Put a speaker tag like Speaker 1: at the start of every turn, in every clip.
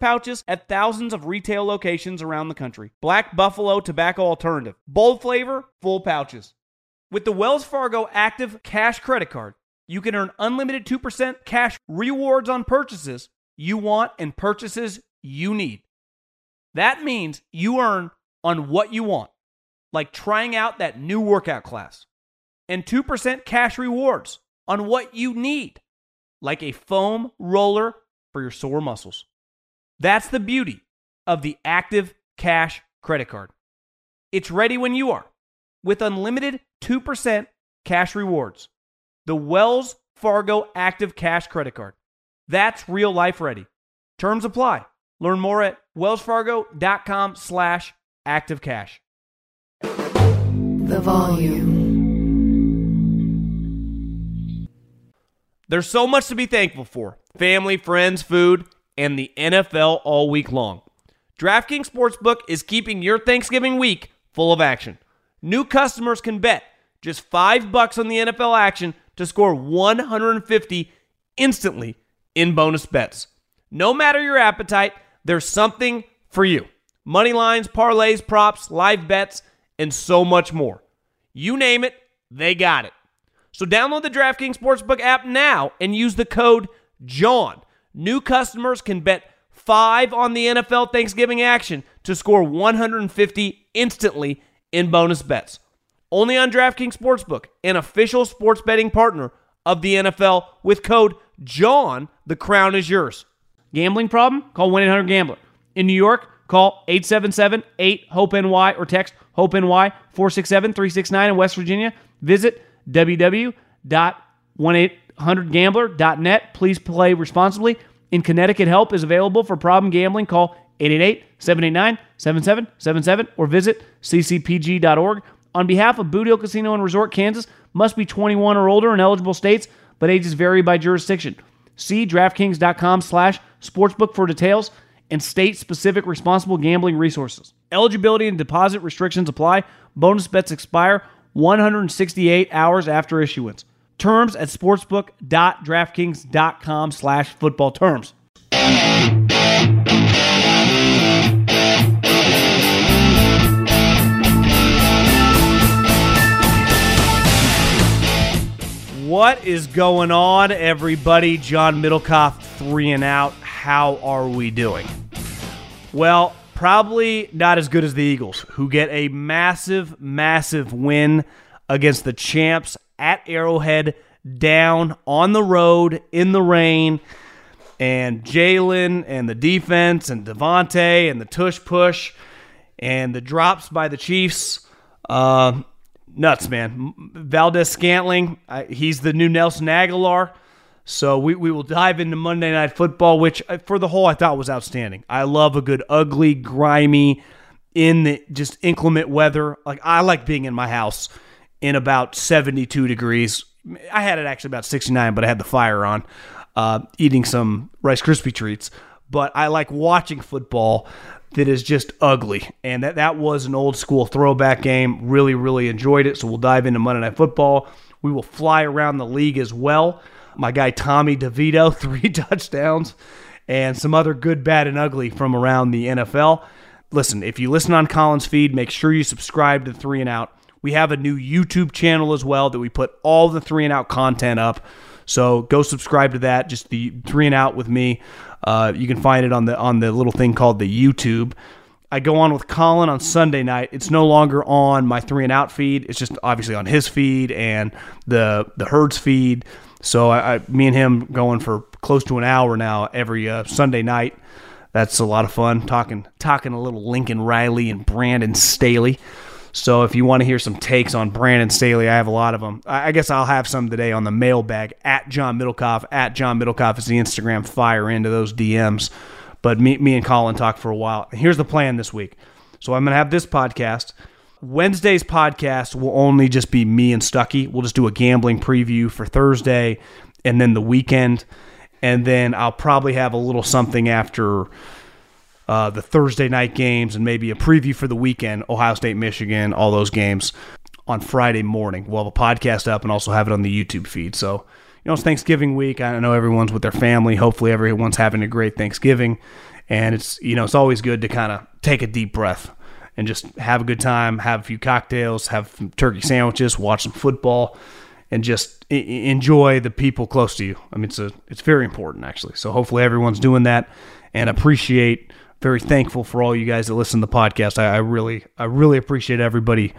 Speaker 1: pouches at thousands of retail locations around the country. Black Buffalo Tobacco Alternative. Bold flavor, full pouches. With the Wells Fargo Active Cash Credit Card, you can earn unlimited 2% cash rewards on purchases you want and purchases you need. That means you earn on what you want, like trying out that new workout class, and 2% cash rewards on what you need, like a foam roller for your sore muscles. That's the beauty of the Active Cash credit card. It's ready when you are with unlimited 2% cash rewards. The Wells Fargo Active Cash credit card. That's real life ready. Terms apply. Learn more at wellsfargo.com slash activecash.
Speaker 2: The volume.
Speaker 1: There's so much to be thankful for. Family, friends, food, and the NFL all week long. DraftKings Sportsbook is keeping your Thanksgiving week full of action. New customers can bet just 5 bucks on the NFL action to score 150 instantly in bonus bets. No matter your appetite, there's something for you. Money lines, parlays, props, live bets, and so much more. You name it, they got it. So download the DraftKings Sportsbook app now and use the code JOHN. New customers can bet 5 on the NFL Thanksgiving action to score 150 instantly in bonus bets. Only on DraftKings Sportsbook, an official sports betting partner of the NFL with code JOHN, the crown is yours. Gambling problem? Call 1 800 Gambler. In New York, call 877 8 HOPE NY or text HOPE NY 467 369. In West Virginia, visit www.1800gambler.net. Please play responsibly. In Connecticut, help is available for problem gambling. Call 888 789 7777 or visit ccpg.org. On behalf of Boot Hill Casino and Resort, Kansas, must be 21 or older in eligible states, but ages vary by jurisdiction. See DraftKings.com slash sportsbook for details and state-specific responsible gambling resources. Eligibility and deposit restrictions apply. Bonus bets expire 168 hours after issuance. Terms at sportsbook.draftkings.com slash football terms. What is going on, everybody? John Middlekauff, three and out. How are we doing? Well, probably not as good as the Eagles, who get a massive, massive win against the champs at Arrowhead, down on the road in the rain. And Jalen and the defense and DeVonta and the tush push and the drops by the Chiefs. Uh, nuts, man. Valdes-Scantling, he's the new Nelson Agholor. So we, we will dive into Monday Night Football, which uh, for the whole I thought was outstanding. I love a good ugly, grimy, in the just inclement weather. Like I like being in my house in about 72 degrees. I had it actually about 69, but I had the fire on, uh, eating some Rice Krispie treats. But I like watching football that is just ugly. And that, that was an old school throwback game. Really, really enjoyed it. So we'll dive into Monday Night Football. We will fly around the league as well. My guy Tommy DeVito, three touchdowns, and some other good, bad, and ugly from around the NFL. Listen, if you listen on Colin's feed, make sure you subscribe to Three and Out. We have a new YouTube channel as well that we put all the three and out content up. So go subscribe to that. Just the three and out with me. Uh, you can find it on the on the little thing called the YouTube. I go on with Colin on Sunday night. It's no longer on my three and out feed. It's just obviously on his feed and the the herds feed. So I, I me and him going for close to an hour now every uh, Sunday night. That's a lot of fun talking talking a little Lincoln Riley and Brandon Staley. So if you want to hear some takes on Brandon Staley, I have a lot of them. I guess I'll have some today on the mailbag at John Middlekauff. At John Middlekauff is the Instagram. Fire into those DMs. But me, me and Colin talk for a while. Here's the plan this week. So I'm going to have this podcast. Wednesday's podcast will only just be me and Stucky. We'll just do a gambling preview for Thursday and then the weekend. And then I'll probably have a little something after uh, the Thursday night games and maybe a preview for the weekend Ohio State, Michigan, all those games on Friday morning. We'll have a podcast up and also have it on the YouTube feed. So, you know, it's Thanksgiving week. I know everyone's with their family. Hopefully, everyone's having a great Thanksgiving. And it's, you know, it's always good to kind of take a deep breath and just have a good time, have a few cocktails, have some turkey sandwiches, watch some football, and just enjoy the people close to you. I mean, it's a it's very important actually. So hopefully everyone's doing that and appreciate. Very thankful for all you guys that listen to the podcast. I, I really I really appreciate everybody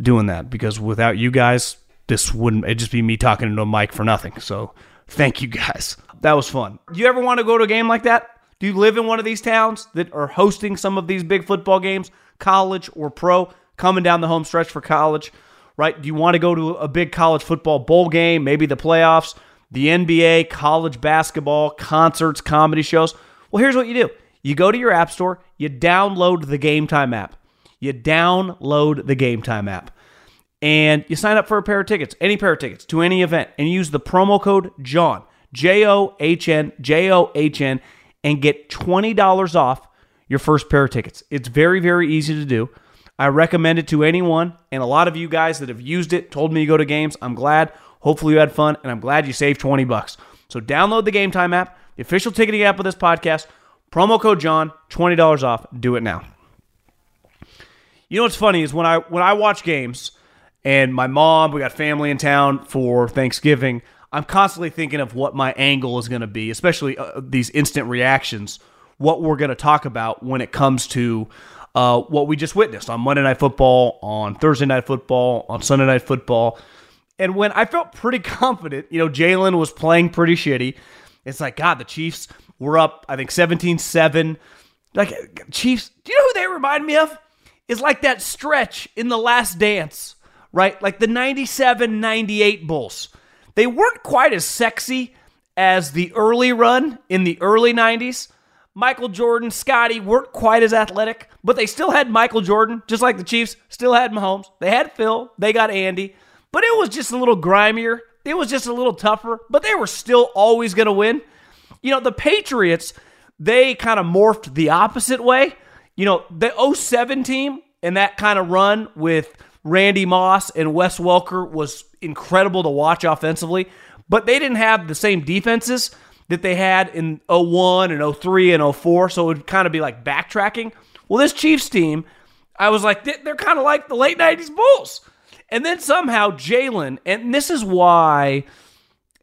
Speaker 1: doing that because without you guys, this wouldn't it just be me talking into a mic for nothing. So thank you guys. That was fun. Do you ever want to go to a game like that? Do you live in one of these towns that are hosting some of these big football games, college or pro, coming down the home stretch for college? right? Do you want to go to a big college football bowl game, maybe the playoffs, the NBA, college basketball, concerts, comedy shows? Well, here's what you do you go to your app store, you download the Game Time app. You download the Game Time app and you sign up for a pair of tickets, any pair of tickets to any event, and use the promo code JOHN, J O H N, J O H N, and get $20 off your first pair of tickets. It's very, very easy to do. I recommend it to anyone, and a lot of you guys that have used it told me to go to games. I'm glad. Hopefully, you had fun, and I'm glad you saved 20 bucks. So, download the Game Time app, the official ticketing app of this podcast. Promo code John, $20 off. Do it now. You know what's funny is when I when I watch games and my mom, we got family in town for Thanksgiving, I'm constantly thinking of what my angle is going to be, especially uh, these instant reactions, what we're going to talk about when it comes to uh, what we just witnessed on Monday Night Football, on Thursday Night Football, on Sunday Night Football. And when I felt pretty confident, you know, Jalen was playing pretty shitty. It's like, God, the Chiefs were up, I think, 17 7. Like, Chiefs, do you know who they remind me of? Is like that stretch in the last dance, right? Like the 97 98 Bulls. They weren't quite as sexy as the early run in the early 90s, Michael Jordan, Scottie weren't quite as athletic, but they still had Michael Jordan, just like the Chiefs still had Mahomes. They had Phil, they got Andy, but it was just a little grimier. It was just a little tougher, but they were still always going to win. You know, the Patriots, they kind of morphed the opposite way. You know, the 07 team and that kind of run with Randy Moss and Wes Welker was incredible to watch offensively, but they didn't have the same defenses that they had in 01 and 03 and 04. So it would kind of be like backtracking. Well, this Chiefs team, I was like, they're kind of like the late 90s Bulls. And then somehow Jalen, and this is why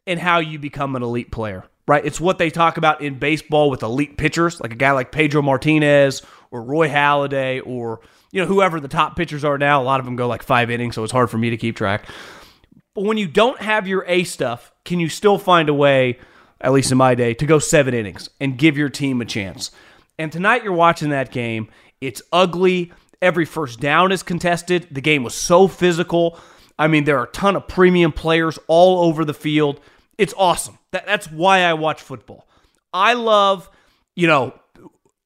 Speaker 1: and how you become an elite player, right? It's what they talk about in baseball with elite pitchers, like a guy like Pedro Martinez or Roy Halladay or you know whoever the top pitchers are now. A lot of them go like five innings, so it's hard for me to keep track. But when you don't have your A stuff, can you still find a way at least in my day, to go seven innings and give your team a chance. And tonight you're watching that game. It's ugly. Every first down is contested. The game was so physical. I mean, there are a ton of premium players all over the field. It's awesome. That, that's why I watch football. I love, you know,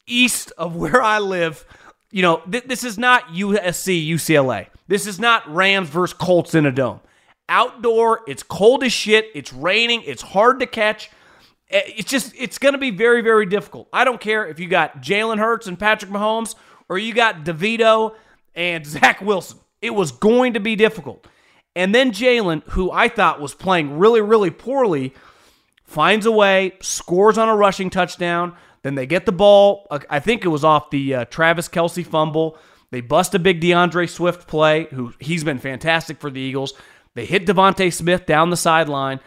Speaker 1: east of where I live. You know, th- this is not USC, UCLA. This is not Rams versus Colts in a dome. Outdoor, it's cold as shit. It's raining. It's hard to catch. Eh, it's just it's going to be very very difficult. I don't care if you got Jalen Hurts and Patrick Mahomes or you got DeVito and Zach Wilson. It was going to be difficult. And then Jalen, who I thought was playing really really poorly, finds a way, scores on a rushing touchdown. Then they get the ball. I think it was off the uh, Travis Kelce fumble. They bust a big DeAndre Swift play, who he's been fantastic for the Eagles. They hit DeVonta Smith down the sideline.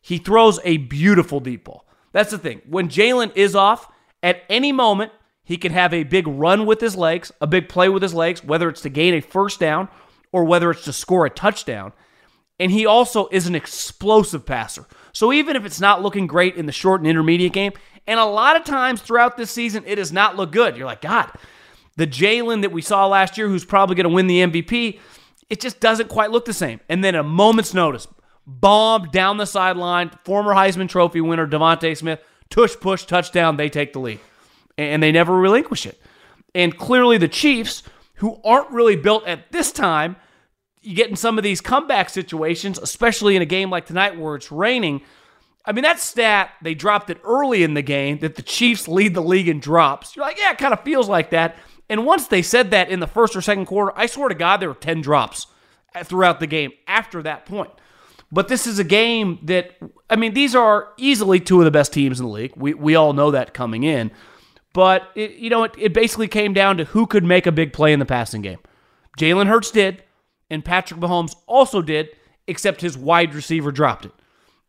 Speaker 1: He throws a beautiful deep ball. That's the thing. When Jalen is off, at any moment, he can have a big run with his legs, a big play with his legs, whether it's to gain a first down or whether it's to score a touchdown. And he also is an explosive passer. So even if it's not looking great in the short and intermediate game, and a lot of times throughout this season, it does not look good. You're like, God, the Jalen that we saw last year, who's probably going to win the MVP, it just doesn't quite look the same. And then a moment's notice, bomb down the sideline, former Heisman Trophy winner DeVonta Smith, tush push touchdown, they take the lead. And they never relinquish it. And clearly the Chiefs, who aren't really built at this time, you get in some of these comeback situations, especially in a game like tonight where it's raining. I mean, that stat, they dropped it early in the game that the Chiefs lead the league in drops. You're like, yeah, it kind of feels like that. And once they said that in the first or second quarter, I swear to God, there were 10 drops uh, throughout the game after that point. But this is a game that, I mean, these are easily two of the best teams in the league. We, we all know that coming in. But, it, you know, it, it basically came down to who could make a big play in the passing game. Jalen Hurts did, and Patrick Mahomes also did, except his wide receiver dropped it.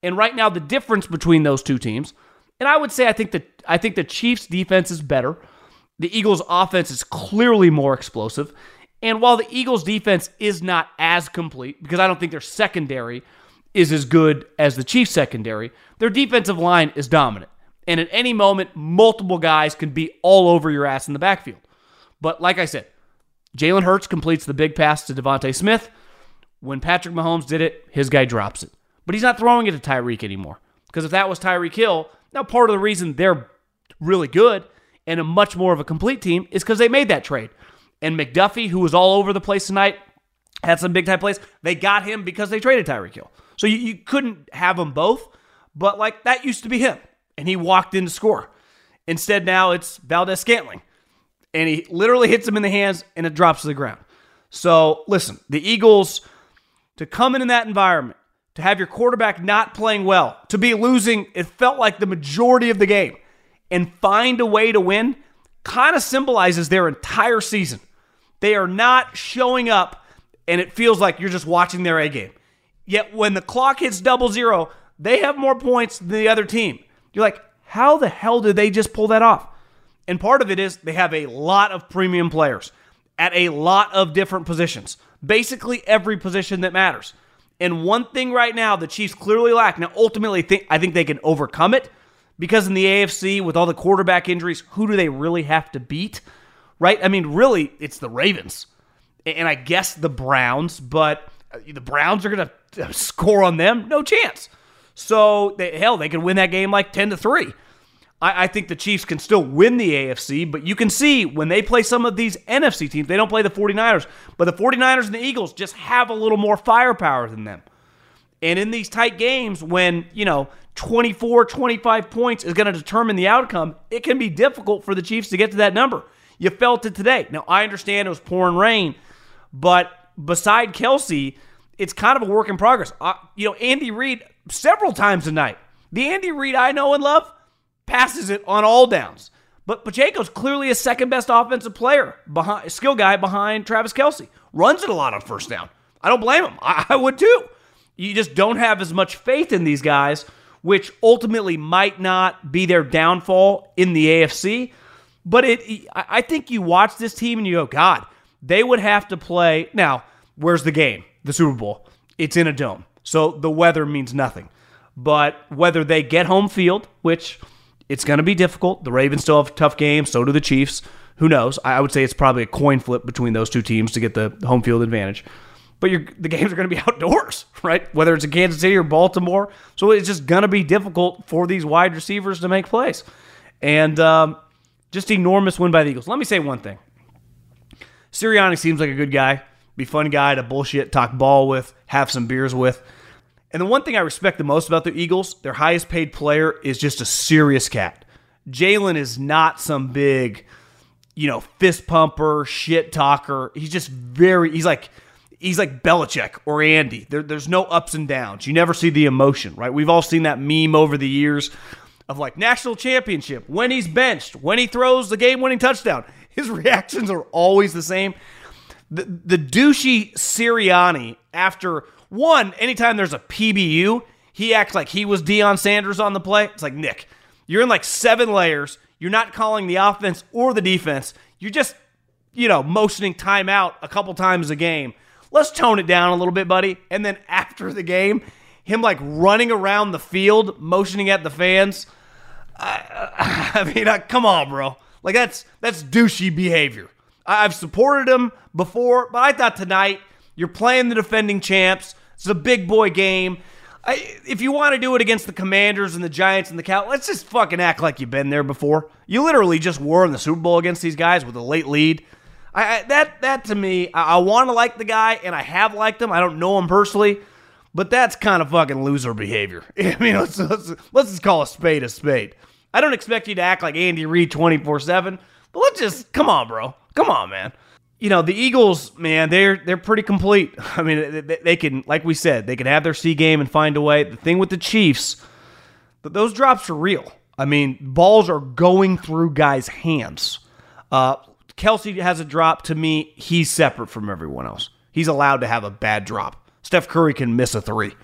Speaker 1: And right now, the difference between those two teams, and I would say I think that I think the Chiefs' defense is better. The Eagles' offense is clearly more explosive. And while the Eagles' defense is not as complete, because I don't think their secondary is as good as the Chiefs' secondary, their defensive line is dominant. And at any moment, multiple guys can be all over your ass in the backfield. But like I said, Jalen Hurts completes the big pass to DeVonta Smith. When Patrick Mahomes did it, his guy drops it. But he's not throwing it to Tyreek anymore. Because if that was Tyreek Hill, now part of the reason they're really good and a much more of a complete team is because they made that trade. And McDuffie, who was all over the place tonight, had some big time plays. They got him because they traded Tyreek Hill. So you, you couldn't have them both, but like that used to be him. And he walked in to score. Instead, now it's Valdes-Scantling. And he literally hits him in the hands and it drops to the ground. So listen, the Eagles, to come in in that environment, to have your quarterback not playing well, to be losing, it felt like the majority of the game and find a way to win kind of symbolizes their entire season. They are not showing up, and it feels like you're just watching their A game. Yet when the clock hits double zero, they have more points than the other team. You're like, how the hell did they just pull that off? And part of it is they have a lot of premium players at a lot of different positions, basically every position that matters. And one thing right now the Chiefs clearly lack. Now, ultimately, think, I think they can overcome it because in the AFC, with all the quarterback injuries, who do they really have to beat? Right? I mean, really, it's the Ravens. And I guess the Browns, but uh, the Browns are going to uh, score on them? No chance. So, they, hell, they can win that game like 10 to 3. I, I think the Chiefs can still win the AFC, but you can see when they play some of these NFC teams, they don't play the 49ers, but the 49ers and the Eagles just have a little more firepower than them. And in these tight games, when, you know, 24, 25 points is going to determine the outcome, it can be difficult for the Chiefs to get to that number. You felt it today. Now, I understand it was pouring rain, but beside Kelce, it's kind of a work in progress. You know, Andy Reid, several times tonight, the Andy Reid I know and love passes it on all downs. But Pacheco's clearly a second best offensive player, behind skill guy behind Travis Kelce. Runs it a lot on first down. I don't blame him. I, I would too. You just don't have as much faith in these guys which ultimately might not be their downfall in the AFC. But it, I think you watch this team and you go, God, they would have to play. Now, where's the game? The Super Bowl. It's in a dome. So the weather means nothing. But whether they get home field, which it's going to be difficult, the Ravens still have a tough game, so do the Chiefs. Who knows? I would say it's probably a coin flip between those two teams to get the home field advantage but the games are going to be outdoors, right? Whether it's in Kansas City or Baltimore. So it's just going to be difficult for these wide receivers to make plays. And um, just enormous win by the Eagles. Let me say one thing Sirianni seems like a good guy, be fun guy to bullshit, talk ball with, have some beers with. And the one thing I respect the most about the Eagles, their highest paid player is just a serious cat. Jalen is not some big, you know, fist pumper, shit talker. He's just very, he's like, he's like Belichick or Andy. There, there's no ups and downs. You never see the emotion, right? We've all seen that meme over the years of like national championship when he's benched, when he throws the game winning touchdown. His reactions are always the same. the the douchey Sirianni after one, anytime there's a PBU, he acts like he was Deion Sanders on the play. It's like Nick, you're in like seven layers. You're not calling the offense or the defense. You're just, you know, motioning timeout a couple times a game. Let's tone it down a little bit, buddy. And then after the game, him like running around the field, motioning at the fans. I, I mean, uh, come on, bro. Like that's that's douchey behavior. I've supported him before, but I thought tonight you're playing the defending champs. It's a big boy game. I, if you want to do it against the Commanders and the Giants and the Cow, let's just fucking act like you've been there before. You literally just were in the Super Bowl against these guys with a late lead. I, I that that to me, I, I want to like the guy, and I have liked him. I don't know him personally, but that's kind of fucking loser behavior. I mean, let's let's, let's just call a spade a spade. I don't expect you to act like Andy Reid twenty four seven, but let's just come on, bro. Come on, man you know the Eagles, man, they're they're pretty complete. I mean, they, they, can, like we said, they can have their C game and find a way. The thing with the Chiefs, those drops are real. I mean, balls are going through guys' hands. Uh, Kelce has a drop. To me, he's separate from everyone else. He's allowed to have a bad drop. Steph Curry can miss a three.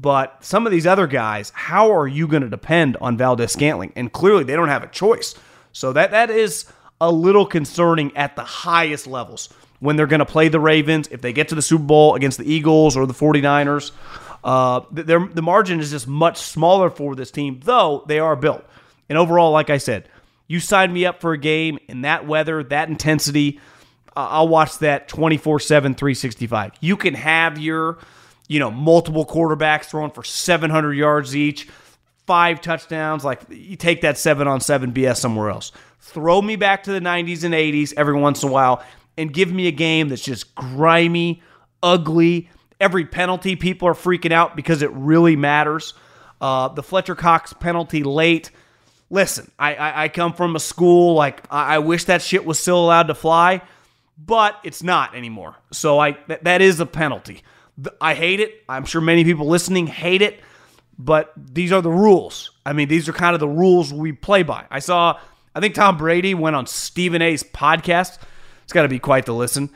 Speaker 1: But some of these other guys, how are you going to depend on Valdes-Scantling? And clearly, they don't have a choice. So that that is a little concerning at the highest levels when they're going to play the Ravens, if they get to the Super Bowl against the Eagles or the 49ers. Uh, the margin is just much smaller for this team, though they are built. And overall, like I said, you signed me up for a game in that weather, that intensity. I'll watch that 24 7, 365. You can have your, you know, multiple quarterbacks throwing for 700 yards each, five touchdowns. Like, you take that seven on seven BS somewhere else. Throw me back to the 90s and 80s every once in a while and give me a game that's just grimy, ugly. Every penalty, people are freaking out because it really matters. Uh, the Fletcher Cox penalty late. Listen, I, I, I come from a school like I, I, wish that shit was still allowed to fly, but it's not anymore. So I th- that is a penalty. I hate it. I'm sure many people listening hate it, but these are the rules. I mean, these are kind of the rules we play by. I saw I think Tom Brady went on Stephen A's podcast. It's got to be quite the listen.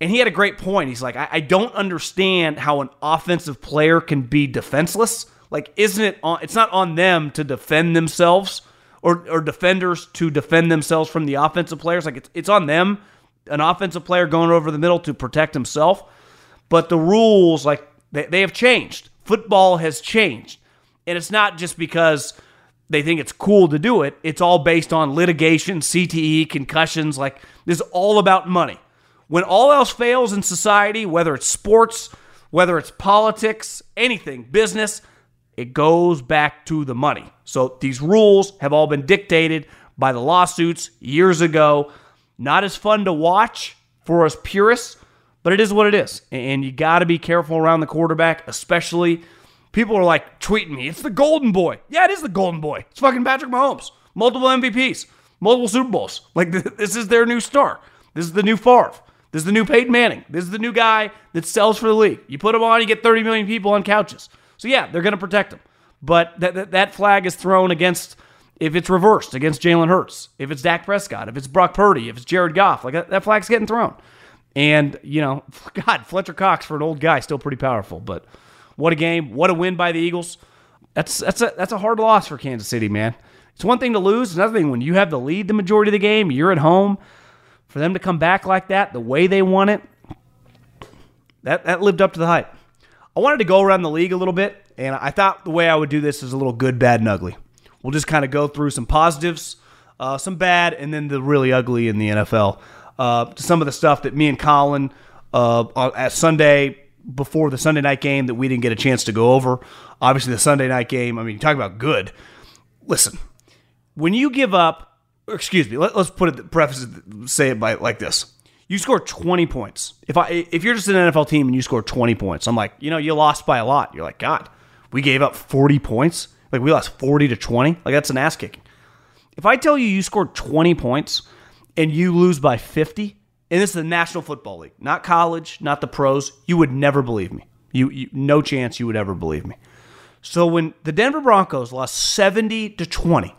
Speaker 1: And he had a great point. He's like, I, I, don't understand how an offensive player can be defenseless. Like, isn't it on? It's not on them to defend themselves or, or defenders to defend themselves from the offensive players. Like, it's, it's on them, an offensive player going over the middle to protect himself. But the rules, like, they, they have changed. Football has changed. And it's not just because they think it's cool to do it. It's all based on litigation, CTE, concussions. Like, this is all about money. When all else fails in society, whether it's sports, whether it's politics, anything, business, it goes back to the money. So these rules have all been dictated by the lawsuits years ago. Not as fun to watch for us purists, but it is what it is. And you got to be careful around the quarterback, especially people are like tweeting me, it's the golden boy. Yeah, it is the golden boy. It's fucking Patrick Mahomes. Multiple MVPs, multiple Super Bowls. Like, this is their new star. This is the new Favre. This is the new Peyton Manning. This is the new guy that sells for the league. You put him on, you get 30 million people on couches. So, yeah, they're going to protect him. But that, that, that flag is thrown against, if it's reversed, against Jalen Hurts, if it's Dak Prescott, if it's Brock Purdy, if it's Jared Goff, like that, that flag's getting thrown. And, you know, God, Fletcher Cox for an old guy, still pretty powerful. But what a game. What a win by the Eagles. That's that's a that's a hard loss for Kansas City, man. It's one thing to lose, another thing when you have the lead the majority of the game, you're at home. For them to come back like that, the way they won it, that that lived up to the hype. I wanted to go around the league a little bit, and I thought the way I would do this is a little good, bad, and ugly. We'll just kind of go through some positives, uh, some bad, and then the really ugly in the NFL. Uh, some of the stuff that me and Colin uh, at Sunday before the Sunday night game that we didn't get a chance to go over. Obviously, the Sunday night game, I mean, you talk about good. Listen, when you give up, excuse me, let, us put it, preface it, say it by like this. You score 20 points. If I if you're just an NFL team and you score 20 points, I'm like, you know, you lost by a lot. You're like, God, we gave up 40 points. Like we lost 40 to 20. Like that's an ass kicking. If I tell you you scored 20 points and you lose by 50, and this is the National Football League, not college, not the pros, you would never believe me. You, you no chance you would ever believe me. So when the Denver Broncos lost 70 to 20,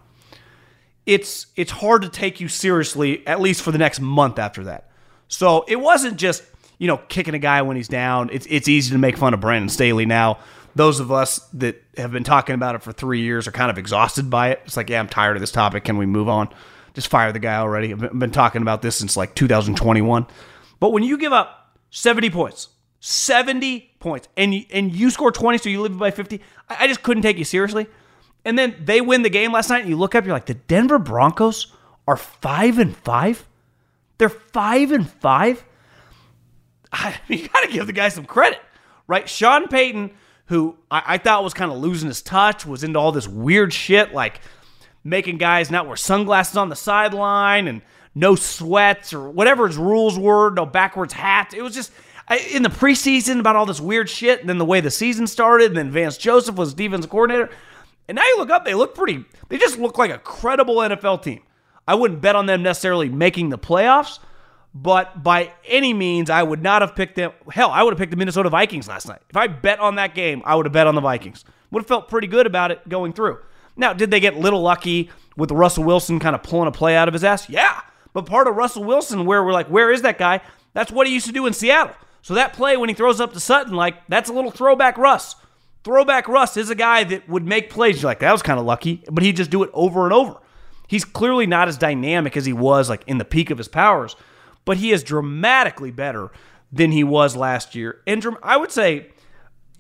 Speaker 1: it's it's hard to take you seriously at least for the next month after that. So it wasn't just you know, kicking a guy when he's down. It's it's easy to make fun of Brandon Staley now. Those of us that have been talking about it for three years are kind of exhausted by it. It's like, yeah, I'm tired of this topic. Can we move on? Just fire the guy already. I've been talking about this since like 2021. But when you give up 70 points, 70 points, and you, and you score 20, so you live by 50, I, just couldn't take you seriously. And then they win the game last night, and you look up, you're like, the Denver Broncos are five and five. They're five and five. I, you got to give the guy some credit, right? Sean Payton, who I, I thought was kind of losing his touch, was into all this weird shit, like making guys not wear sunglasses on the sideline and no sweats or whatever his rules were, no backwards hats. It was just in the preseason about all this weird shit, and then the way the season started, and then Vance Joseph was defensive coordinator. And now you look up, they look pretty, they just look like a credible NFL team. I wouldn't bet on them necessarily making the playoffs, but by any means, I would not have picked them. Hell, I would have picked the Minnesota Vikings last night. If I bet on that game, I would have bet on the Vikings. Would have felt pretty good about it going through. Now, did they get little lucky with Russell Wilson kind of pulling a play out of his ass? Yeah. But part of Russell Wilson, where we're like, where is that guy? That's what he used to do in Seattle. So that play when he throws up to Sutton, like, that's a little throwback Russ. Throwback Russ is a guy that would make plays. You're like, that was kind of lucky, but he'd just do it over and over. He's clearly not as dynamic as he was like in the peak of his powers, but he is dramatically better than he was last year. And I would say,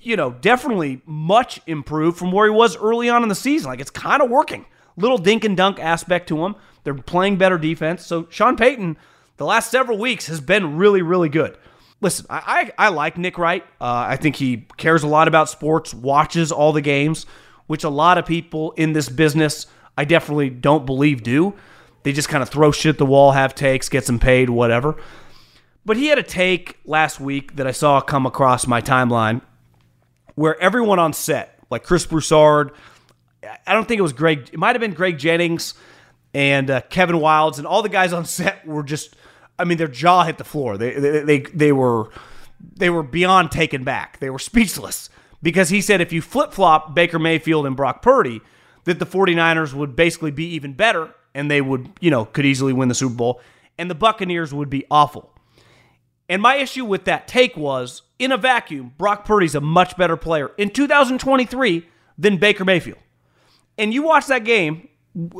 Speaker 1: you know, definitely much improved from where he was early on in the season. Like it's kind of working. Little dink and dunk aspect to him. They're playing better defense. So Sean Payton, the last several weeks, has been really, really good. Listen, I, I, I like Nick Wright. Uh, I think he cares a lot about sports, watches all the games, which a lot of people in this business I definitely don't believe do. They just kind of throw shit at the wall, have takes, get some paid, whatever. But he had a take last week that I saw come across my timeline where everyone on set, like Chris Broussard, I don't think it was Greg, it might have been Greg Jennings and uh, Kevin Wildes, and all the guys on set were just I mean, their jaw hit the floor. They, they, they, they were they were beyond taken back. They were speechless because he said if you flip flop Baker Mayfield and Brock Purdy, that the 49ers would basically be even better and they would, you know, could easily win the Super Bowl and the Buccaneers would be awful. And my issue with that take was in a vacuum, Brock Purdy's a much better player in 2023 than Baker Mayfield. And you watch that game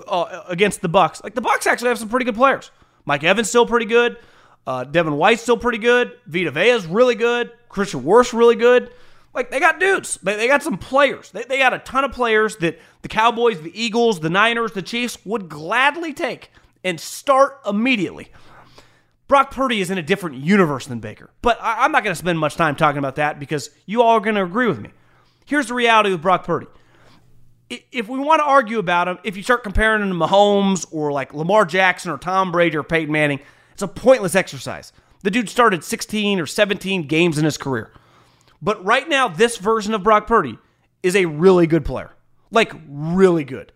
Speaker 1: uh, against the Bucs. like the Bucs actually have some pretty good players. Mike Evans still pretty good. Uh, Devin White's still pretty good. Vita Vea's really good. Christian Wirfs really good. Like they got dudes. They, they got some players. They, they got a ton of players that the Cowboys, the Eagles, the Niners, the Chiefs would gladly take and start immediately. Brock Purdy is in a different universe than Baker. But I, am not going to spend much time talking about that because you all are going to agree with me. Here's the reality with Brock Purdy if we want to argue about him, if you start comparing him to Mahomes or like Lamar Jackson or Tom Brady or Peyton Manning, it's a pointless exercise. The dude started 16 or 17 games in his career. But right now, this version of Brock Purdy is a really good player. Like, really good.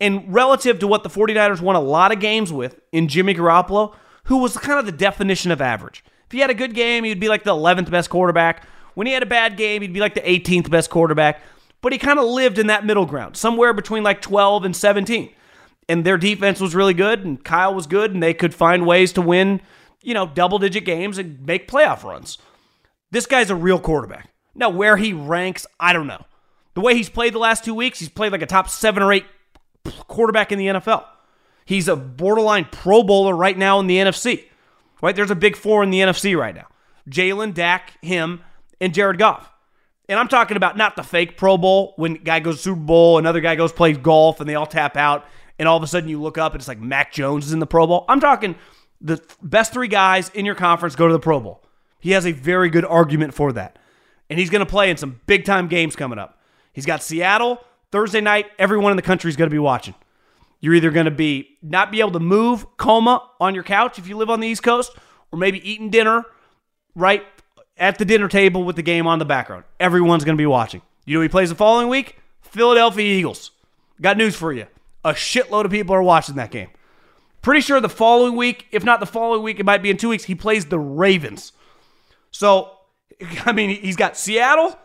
Speaker 1: And relative to what the 49ers won a lot of games with in Jimmy Garoppolo, who was kind of the definition of average. If he had a good game, he'd be like the 11th best quarterback. When he had a bad game, he'd be like the 18th best quarterback but he kind of lived in that middle ground, somewhere between like 12 and 17. And their defense was really good, and Kyle was good, and they could find ways to win, you know, double digit games and make playoff runs. This guy's a real quarterback. Now, where he ranks, I don't know. The way he's played the last two weeks, he's played like a top seven or eight quarterback in the NFL. He's a borderline Pro Bowler right now in the NFC. Right? There's a big four in the NFC right now Jalen, Dak, him, and Jared Goff. And I'm talking about not the fake Pro Bowl when guy goes Super Bowl, another guy goes plays golf, and they all tap out, and all of a sudden you look up and it's like Mac Jones is in the Pro Bowl. I'm talking the best three guys in your conference go to the Pro Bowl. He has a very good argument for that. And he's going to play in some big time games coming up. He's got Seattle Thursday night. Everyone in the country is going to be watching. You're either going to be not be able to move coma on your couch if you live on the East Coast, or maybe eating dinner right at the dinner table with the game on the background. Everyone's going to be watching. You know he plays the following week? Philadelphia Eagles. Got news for you. A shitload of people are watching that game. Pretty sure the following week, if not the following week, it might be in two weeks, he plays the Ravens. So, I mean, he's got Seattle,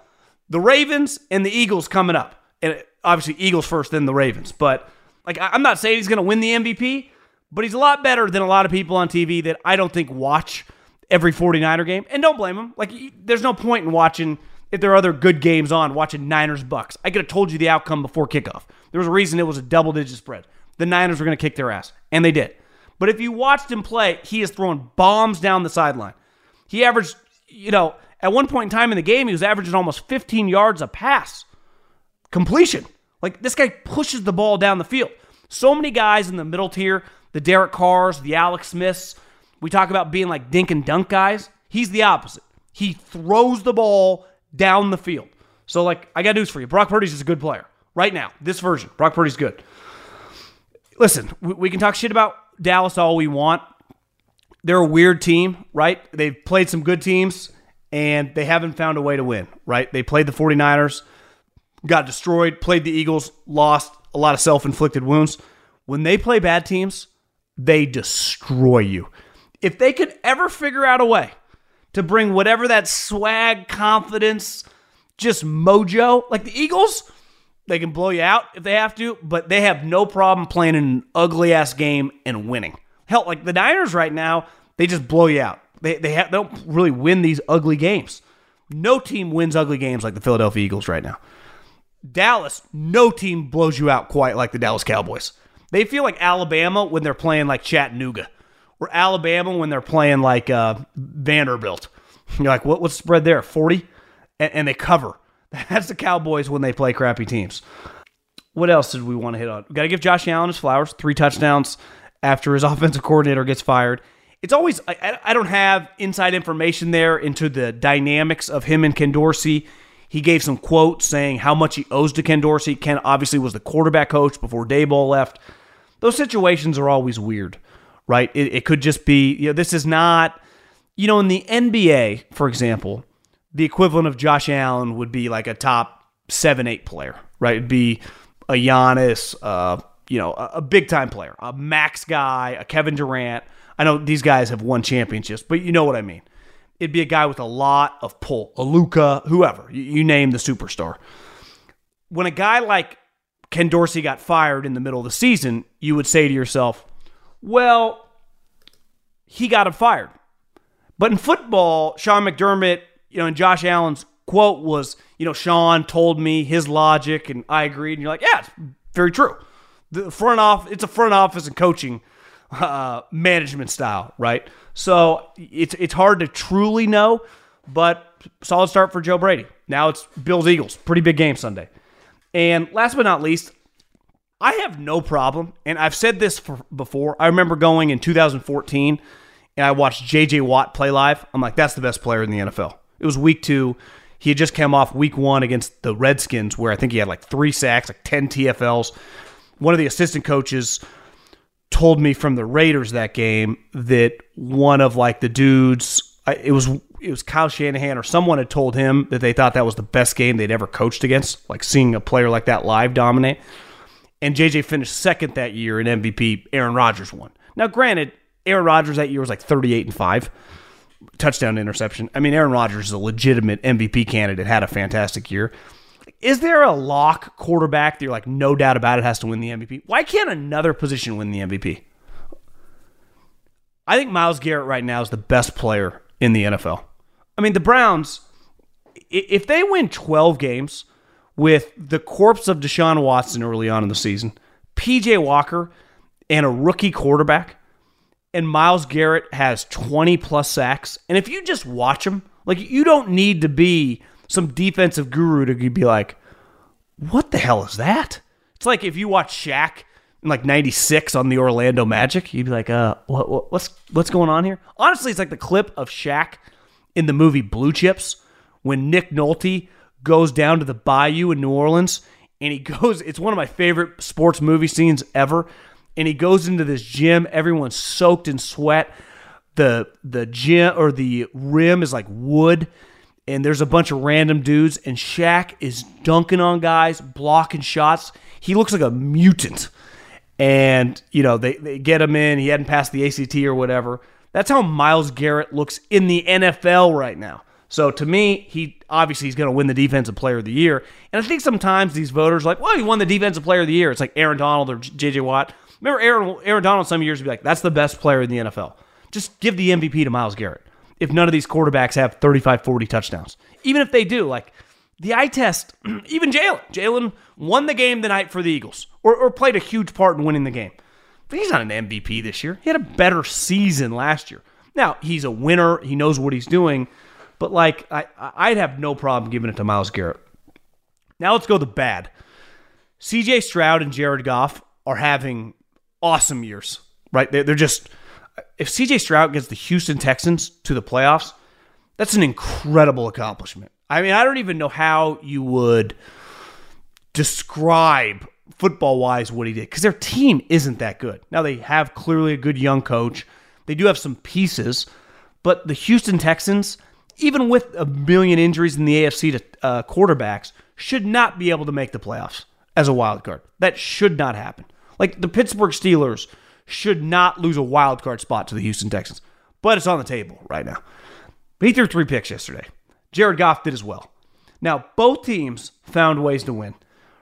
Speaker 1: the Ravens, and the Eagles coming up. And obviously, Eagles first, then the Ravens. But, like, I'm not saying he's going to win the MVP, but he's a lot better than a lot of people on TV that I don't think watch every 49er game. And don't blame him. Like, there's no point in watching, if there are other good games on, watching Niners Bucs. I could have told you the outcome before kickoff. There was a reason it was a double digit spread. The Niners were going to kick their ass, and they did. But if you watched him play, he is throwing bombs down the sideline. He averaged, you know, at one point in time in the game, he was averaging almost 15 yards a pass completion. Like this guy pushes the ball down the field. So many guys in the middle tier, the Derek Carrs, the Alex Smiths, we talk about being like dink and dunk guys. He's the opposite. He throws the ball down the field. So, like, I got news for you. Brock Purdy's is a good player right now. This version, Brock Purdy's good. Listen, we, we can talk shit about Dallas all we want. They're a weird team, right? They've played some good teams and they haven't found a way to win, right? They played the 49ers, got destroyed, played the Eagles, lost a lot of self inflicted wounds. When they play bad teams, they destroy you. If they could ever figure out a way to bring whatever that swag, confidence, just mojo, like the Eagles, they can blow you out if they have to, but they have no problem playing an ugly ass game and winning. Hell, like the Niners right now, they just blow you out. They they, have, they don't really win these ugly games. No team wins ugly games like the Philadelphia Eagles right now. Dallas, no team blows you out quite like the Dallas Cowboys. They feel like Alabama when they're playing like Chattanooga, or Alabama when they're playing like uh, Vanderbilt. You're like, what, what's the spread there? 40? And, and they cover. That's the Cowboys when they play crappy teams. What else did we want to hit on? Got to give Josh Allen his flowers. Three touchdowns after his offensive coordinator gets fired. It's always, I, I don't have inside information there into the dynamics of him and Ken Dorsey. He gave some quotes saying how much he owes to Ken Dorsey. Ken obviously was the quarterback coach before Daboll left. Those situations are always weird, right? It, it could just be, you know, this is not, you know, in the NBA, for example, the equivalent of Josh Allen would be like a top seven, eight player, right? It'd be a Giannis, uh, you know, a, a big time player, a Max guy, a Kevin Durant. I know these guys have won championships, but you know what I mean. It'd be a guy with a lot of pull, a Luka, whoever you, you name the superstar. When a guy like Ken Dorsey got fired in the middle of the season, you would say to yourself, well, he got him fired. But in football, Sean McDermott you know, and Josh Allen's quote was, you know, Sean told me his logic and I agreed. And you're like, yeah, it's very true. The front off, it's a front office and coaching uh, management style, right? So it's it's hard to truly know, but solid start for Joe Brady. Now it's Bills Eagles, pretty big game Sunday. And last but not least, I have no problem, and I've said this for, before. I remember going in 2014, and I watched J.J. Watt play live. I'm like, that's the best player in the NFL. It was week two. He had just come off week one against the Redskins, where I think he had like three sacks, like 10 TFLs. One of the assistant coaches told me from the Raiders that game that one of like the dudes, it was it was Kyle Shanahan or someone had told him that they thought that was the best game they'd ever coached against, like seeing a player like that live dominate. And JJ finished second that year in MVP. Aaron Rodgers won. Now, granted, Aaron Rodgers that year was like 38 and 5 touchdown interception. I mean, Aaron Rodgers is a legitimate MVP candidate, had a fantastic year. Is there a lock quarterback that you're like, no doubt about it, has to win the MVP? Why can't another position win the MVP? I think Myles Garrett right now is the best player in the NFL. I mean, the Browns, if they win 12 games with the corpse of Deshaun Watson early on in the season, PJ Walker, and a rookie quarterback, and Myles Garrett has 20 plus sacks, and if you just watch him, like you don't need to be some defensive guru to be like, what the hell is that? It's like if you watch Shaq in like 96 on the Orlando Magic, you'd be like, uh, what, what, what's what's going on here? Honestly, it's like the clip of Shaq in the movie Blue Chips when Nick Nolte goes down to the bayou in New Orleans and he goes, it's one of my favorite sports movie scenes ever and he goes into this gym. Everyone's soaked in sweat. The the gym or the rim is like wood, and there's a bunch of random dudes. And Shaq is dunking on guys, blocking shots. He looks like a mutant. And you know they they get him in. He hadn't passed the ACT or whatever. That's how Myles Garrett looks in the NFL right now. So to me, he obviously he's going to win the defensive player of the year. And I think sometimes these voters are like, well, he won the defensive player of the year. It's like Aaron Donald or JJ Watt. Remember Aaron Aaron Donald some years would be like, that's the best player in the NFL. Just give the MVP to Myles Garrett. If none of these quarterbacks have 35, 40 touchdowns. Even if they do, like the eye test, even Jalen. Jalen won the game the night for the Eagles or, or played a huge part in winning the game. But he's not an MVP this year. He had a better season last year. Now, he's a winner. He knows what he's doing. But, like, I, I'd have no problem giving it to Myles Garrett. Now let's go the bad. CJ Stroud and Jared Goff are having awesome years, right? They're, they're just, if CJ Stroud gets the Houston Texans to the playoffs, that's an incredible accomplishment. I mean, I don't even know how you would describe football wise what he did because their team isn't that good. Now, they have clearly a good young coach, they do have some pieces, but the Houston Texans, even with a million injuries in the AFC to uh, quarterbacks, should not be able to make the playoffs as a wild card. That should not happen. Like the Pittsburgh Steelers should not lose a wild card spot to the Houston Texans, but it's on the table right now. He threw three picks yesterday. Jared Goff did as well. Now, both teams found ways to win,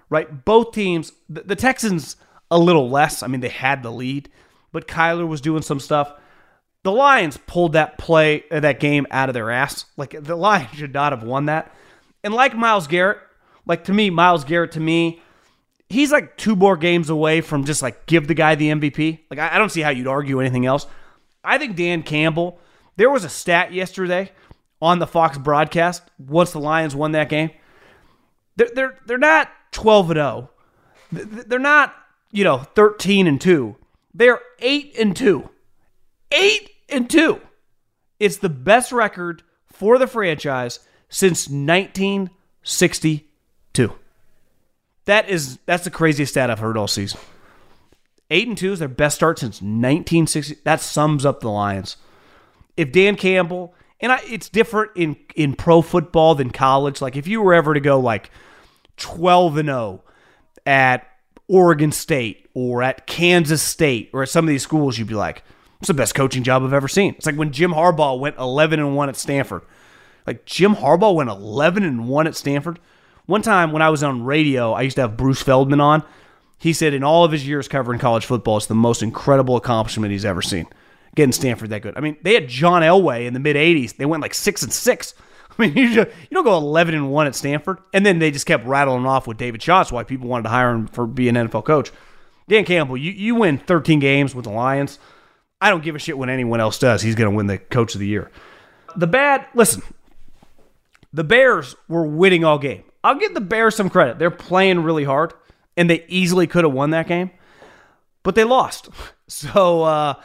Speaker 1: right? Both teams, the, the Texans a little less. I mean, they had the lead, but Kyler was doing some stuff. The Lions pulled that play, uh, that game out of their ass. Like the Lions should not have won that. And like Myles Garrett, like to me, Myles Garrett to me, he's like two more games away from just like give the guy the MVP. Like I, don't see how you'd argue anything else. I think Dan Campbell. There was a stat yesterday on the Fox broadcast once the Lions won that game. They're they're they're not twelve and zero. Oh. They're not you know thirteen and two. They're eight and two. Eight and two. It's the best record for the franchise since 1960 two. That is that's the craziest stat I've heard all season. Eight and two is their best start since 1960. That sums up the Lions. If Dan Campbell and I, it's different in in pro football than college. Like if you were ever to go like 12 and 0 at Oregon State or at Kansas State or at some of these schools, you'd be like, "It's the best coaching job I've ever seen." It's like when Jim Harbaugh went 11 and 1 at Stanford. Like Jim Harbaugh went 11 and 1 at Stanford. One time when I was on radio, I used to have Bruce Feldman on. He said in all of his years covering college football, it's the most incredible accomplishment he's ever seen. Getting Stanford that good. I mean, they had John Elway in the mid '80s. They went like six and six. I mean, you, just, you don't go 11 and one at Stanford, and then they just kept rattling off with David. That's why people wanted to hire him for being an NFL coach. Dan Campbell, you, you win 13 games with the Lions. I don't give a shit what anyone else does. He's going to win the coach of the year. The bad, listen, the Bears were winning all game. I'll give the Bears some credit. They're playing really hard, and they easily could have won that game, but they lost. So uh,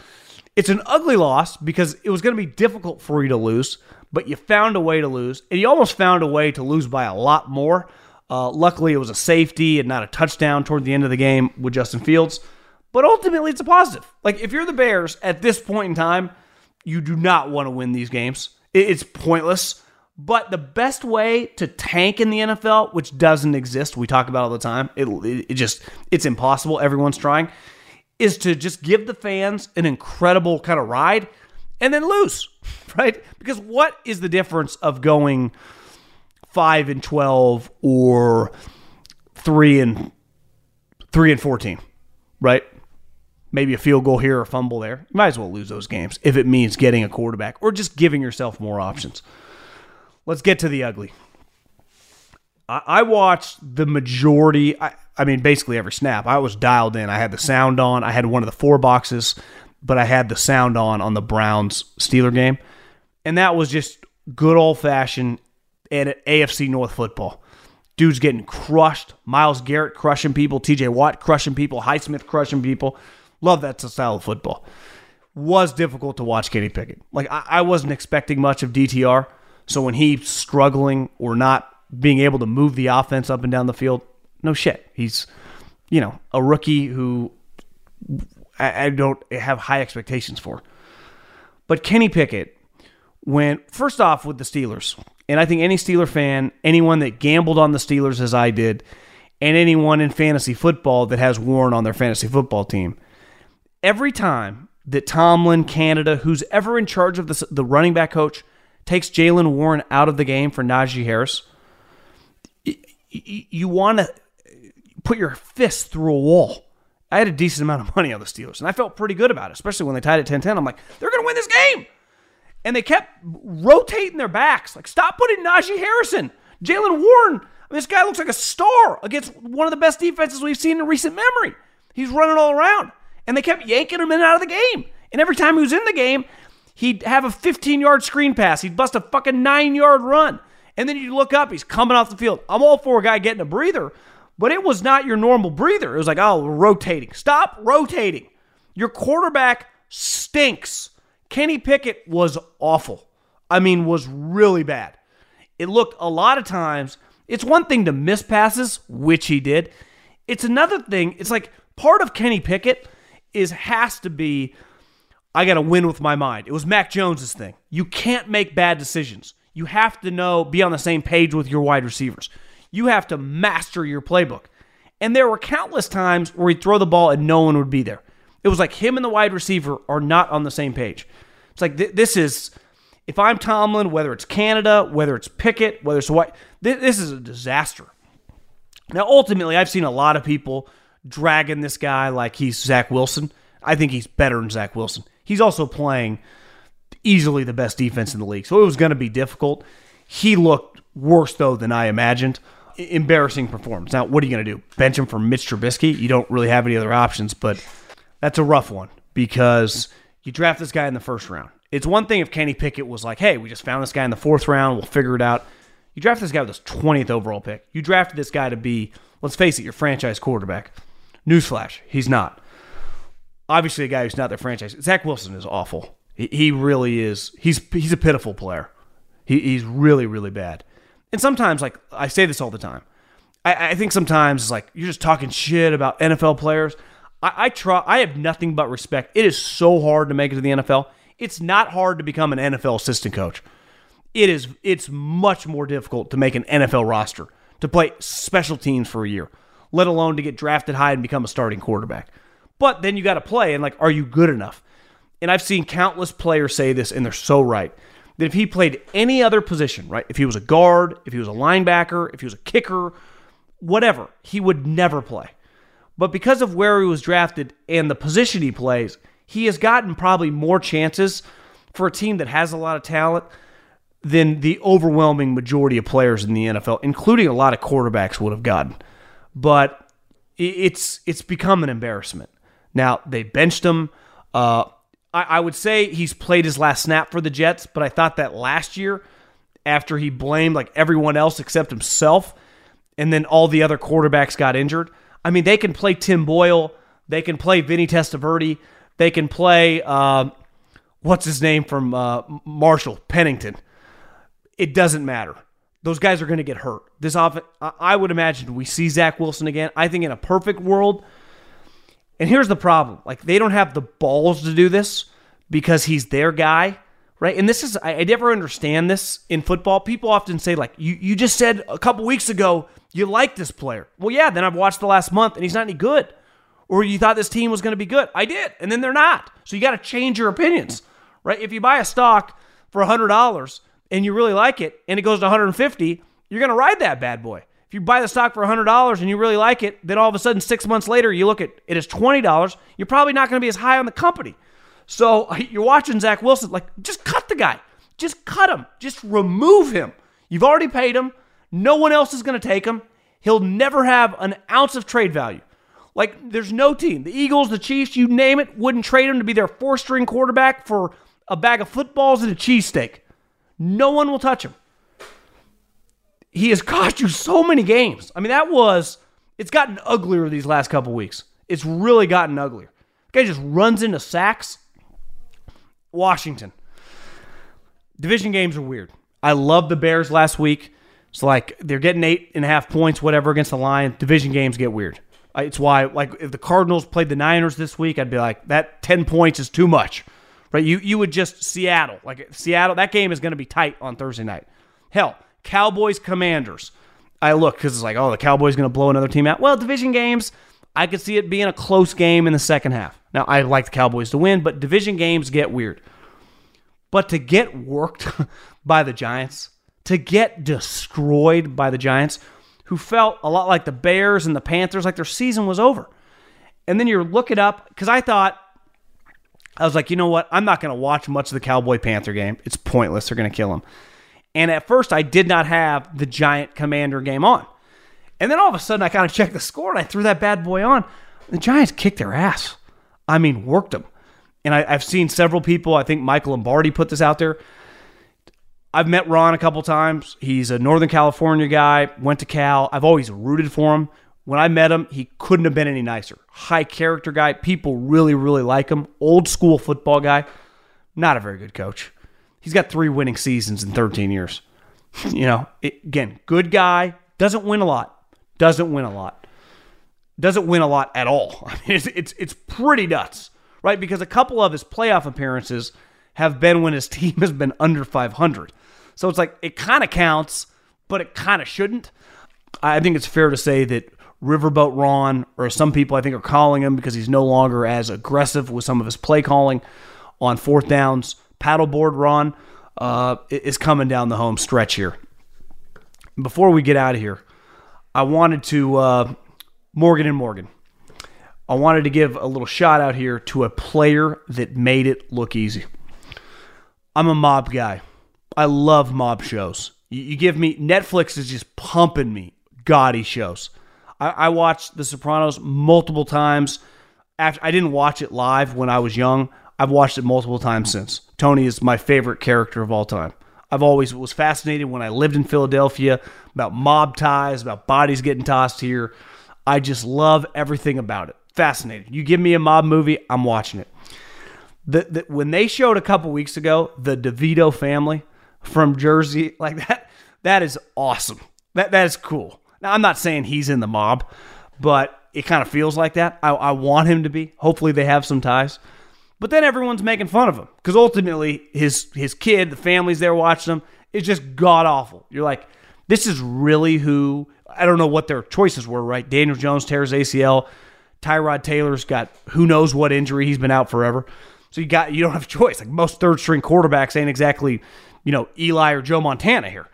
Speaker 1: it's an ugly loss because it was going to be difficult for you to lose, but you found a way to lose, and you almost found a way to lose by a lot more. Uh, luckily, it was a safety and not a touchdown toward the end of the game with Justin Fields. But ultimately, it's a positive. Like, if you're the Bears at this point in time, you do not want to win these games. It's pointless. But the best way to tank in the NFL, which doesn't exist, we talk about all the time, it, it just, it's impossible. Everyone's trying, is to just give the fans an incredible kind of ride and then lose, right? Because what is the difference of going 5 and 12 or 3 and 3 and 14, right? Maybe a field goal here or fumble there. You might as well lose those games if it means getting a quarterback or just giving yourself more options. Let's get to the ugly. I, watched the majority. I, I mean, basically every snap. I was dialed in. I had the sound on. I had one of the four boxes, but I had the sound on on the Browns Steeler game, and that was just good old fashioned AFC North football. Dude's getting crushed. Myles Garrett crushing people. TJ Watt crushing people. Highsmith crushing people. Love that style of football. Was difficult to watch Kenny Pickett. Like I, I wasn't expecting much of DTR. So when he's struggling or not being able to move the offense up and down the field, no shit. He's, you know, a rookie who I, I don't have high expectations for. But Kenny Pickett went first off with the Steelers. And I think any Steeler fan, anyone that gambled on the Steelers as I did, and anyone in fantasy football that has Warren on their fantasy football team, every time that Tomlin, Canada, who's ever in charge of the, the running back coach, takes Jaylen Warren out of the game for Najee Harris, you want to put your fist through a wall. I had a decent amount of money on the Steelers, and I felt pretty good about it, especially when they tied at 10 10. I'm like, they're going to win this game. and they kept rotating their backs. Like, stop putting Najee Harrison, Jaylen Warren. I mean, this guy looks like a star against one of the best defenses we've seen in recent memory. He's running all around. And they kept yanking him in and out of the game. And every time he was in the game, he'd have a 15 yard screen pass. He'd bust a fucking nine yard run. And then you look up, he's coming off the field. I'm all for a guy getting a breather, but it was not your normal breather. It was like, oh, rotating. Stop rotating. Your quarterback stinks. Kenny Pickett was awful. I mean, was really bad. It looked a lot of times, it's one thing to miss passes, which he did. It's another thing, it's like part of Kenny Pickett is has to be I got to win with my mind. It was Mac Jones's thing. You can't make bad decisions. You have to know, be on the same page with your wide receivers. You have to master your playbook. And there were countless times where he'd throw the ball and no one would be there. It was like him and the wide receiver are not on the same page. It's like th- this is, if I'm Tomlin, whether it's Canada, whether it's Pickett, whether it's white, th- this is a disaster. Now, ultimately, I've seen a lot of people dragging this guy like he's Zach Wilson. I think he's better than Zach Wilson. He's also playing easily the best defense in the league, so it was going to be difficult. He looked worse though than I imagined. Embarrassing performance. Now, what are you going to do? Bench him for Mitch Trubisky? You don't really have any other options, but that's a rough one because you draft this guy in the first round. It's one thing if Kenny Pickett was like, "Hey, we just found this guy in the fourth round. We'll figure it out." You draft this guy with this 20th overall pick. You drafted this guy to be, let's face it, your franchise quarterback. Newsflash, he's not. Obviously, a guy who's not their franchise. Zach Wilson is awful. He, really is. He's he's a pitiful player. He, he's really really bad. And sometimes, like I say this all the time, I, I think sometimes it's like you're just talking shit about NFL players. I, I try. I have nothing but respect. It is so hard to make it to the NFL. It's not hard to become an NFL assistant coach. It is. It's much more difficult to make an NFL roster to play special teams for a year let alone to get drafted high and become a starting quarterback. But then you got to play, and like, are you good enough? And I've seen countless players say this, and they're so right. That if he played any other position, right? If he was a guard, if he was a linebacker, if he was a kicker, whatever, he would never play. But because of where he was drafted and the position he plays, he has gotten probably more chances for a team that has a lot of talent than the overwhelming majority of players in the NFL, including a lot of quarterbacks, would have gotten but it's it's become an embarrassment. Now they benched him. Uh, I, I would say he's played his last snap for the Jets, but I thought that last year, after he blamed like everyone else except himself, and then all the other quarterbacks got injured. I mean, they can play Tim Boyle, they can play Vinny Testaverde, they can play uh, what's his name from uh, Marshall Pennington. It doesn't matter those guys are going to get hurt. This off, I would imagine we see Zach Wilson again. I think in a perfect world, and here's the problem: like they don't have the balls to do this because he's their guy, right? And this is I, I never understand this in football. People often say like, "You you just said a couple weeks ago you like this player." Well, yeah. Then I've watched the last month and he's not any good. Or you thought this team was going to be good. I did, and then they're not. So you got to change your opinions, right? If you buy a stock for hundred dollars and you really like it and it goes to 150, you're going to ride that bad boy. If you buy the stock for $100 and you really like it, then all of a sudden 6 months later you look at it as $20, you're probably not going to be as high on the company. So you're watching Zach Wilson like just cut the guy. Just cut him. Just remove him. You've already paid him. No one else is going to take him. He'll never have an ounce of trade value. Like, there's no team. The Eagles, the Chiefs, you name it, wouldn't trade him to be their four string quarterback for a bag of footballs and a cheesesteak. No one will touch him. He has cost you so many games. I mean, that was, it's gotten uglier these last couple weeks. It's really gotten uglier. Guy just runs into sacks. Washington. Division games are weird. I love the Bears last week. It's like they're getting eight and a half points, whatever, against the Lions. Division games get weird. It's why, like, if the Cardinals played the Niners this week, I'd be like, that 10 points is too much right? You you would just Seattle, like Seattle. That game is going to be tight on Thursday night. Hell, Cowboys Commanders. I look because it's like, oh, the Cowboys going to blow another team out. Well, division games, I could see it being a close game in the second half. Now, I like the Cowboys to win, but division games get weird. But to get worked by the Giants, to get destroyed by the Giants, who felt a lot like the Bears and the Panthers, like their season was over. And then you're looking up because I thought I was like, you know what? I'm not going to watch much of the Cowboy Panther game. It's pointless. They're going to kill him. And at first, I did not have the Giant Commander game on. And then all of a sudden, I kind of checked the score and I threw that bad boy on. The Giants kicked their ass. I mean, worked them. And I, have seen several people, I think Michael Lombardi put this out there. I've met Ron a couple times. He's a Northern California guy, went to Cal. I've always rooted for him. When I met him, he couldn't have been any nicer. High character guy. People really, really like him. Old school football guy. Not a very good coach. He's got three winning seasons in 13 years. you know, it, again, good guy. Doesn't win a lot. Doesn't win a lot. Doesn't win a lot at all. I mean, it's, it's, it's pretty nuts, right? Because a couple of his playoff appearances have been when his team has been under 500. So it's like it kind of counts, but it kind of shouldn't. I think it's fair to say that Riverboat Ron, or some people I think are calling him because he's no longer as aggressive with some of his play calling on fourth downs. Paddleboard Ron uh, is coming down the home stretch here. Before we get out of here, I wanted to uh, Morgan and Morgan. I wanted to give a little shout out here to a player that made it look easy. I'm a mob guy. I love mob shows. You, you give me Netflix is just pumping me gaudy shows. I, I watched The Sopranos multiple times. After I didn't watch it live when I was young. I've watched it multiple times since. Tony is my favorite character of all time. I've always was fascinated when I lived in Philadelphia about mob ties, about bodies getting tossed here. I just love everything about it. Fascinated. You give me a mob movie, I'm watching it. The, the, when they showed a couple weeks ago the DeVito family from Jersey, like that, that is awesome. That that is cool. Now, I'm not saying he's in the mob, but it kind of feels like that. I, I want him to be. Hopefully, they have some ties. But then everyone's making fun of him because ultimately, his his kid, the family's there watching him, is just god awful. You're like, this is really who. I don't know what their choices were, right? Daniel Jones tears ACL. Tyrod Taylor's got who knows what injury. He's been out forever. So you got you don't have a choice. Like most third string quarterbacks ain't exactly, you know, Eli or Joe Montana here.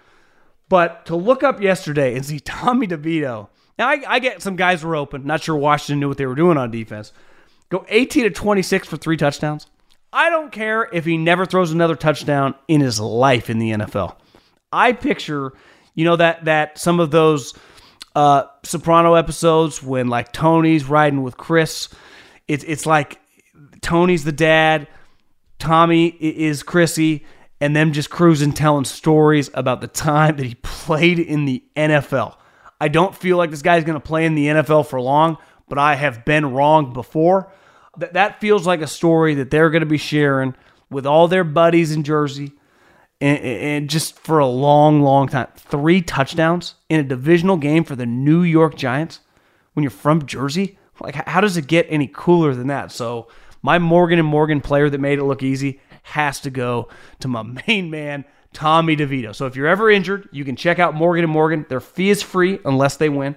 Speaker 1: But to look up yesterday and see Tommy DeVito. Now, I, I get some guys were open. Not sure Washington knew what they were doing on defense. Go 18 to 26 for three touchdowns. I don't care if he never throws another touchdown in his life in the NFL. I picture, you know, that that some of those uh, Soprano episodes when like Tony's riding with Chris. It's it's like Tony's the dad, Tommy is Chrissy, and them just cruising telling stories about the time that he played in the NFL. I don't feel like this guy's going to play in the NFL for long, but I have been wrong before. That that feels like a story that they're going to be sharing with all their buddies in Jersey and, and just for a long, long time. Three touchdowns in a divisional game for the New York Giants when you're from Jersey. Like, how does it get any cooler than that? So, my Morgan and Morgan player that made it look easy has to go to my main man, Tommy DeVito. So if you're ever injured, you can check out Morgan & Morgan. Their fee is free unless they win.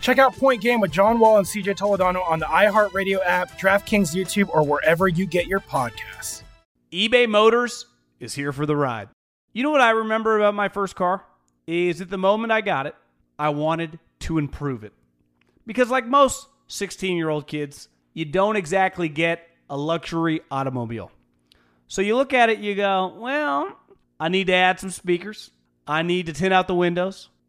Speaker 3: Check out Point Game with John Wall and CJ Toledano on the iHeartRadio app, DraftKings YouTube, or wherever you get your podcasts.
Speaker 1: eBay Motors is here for the ride. You know what I remember about my first car? Is at the moment I got it, I wanted to improve it. Because, like most 16 year old kids, you don't exactly get a luxury automobile. So you look at it, you go, well, I need to add some speakers. I need to tint out the windows.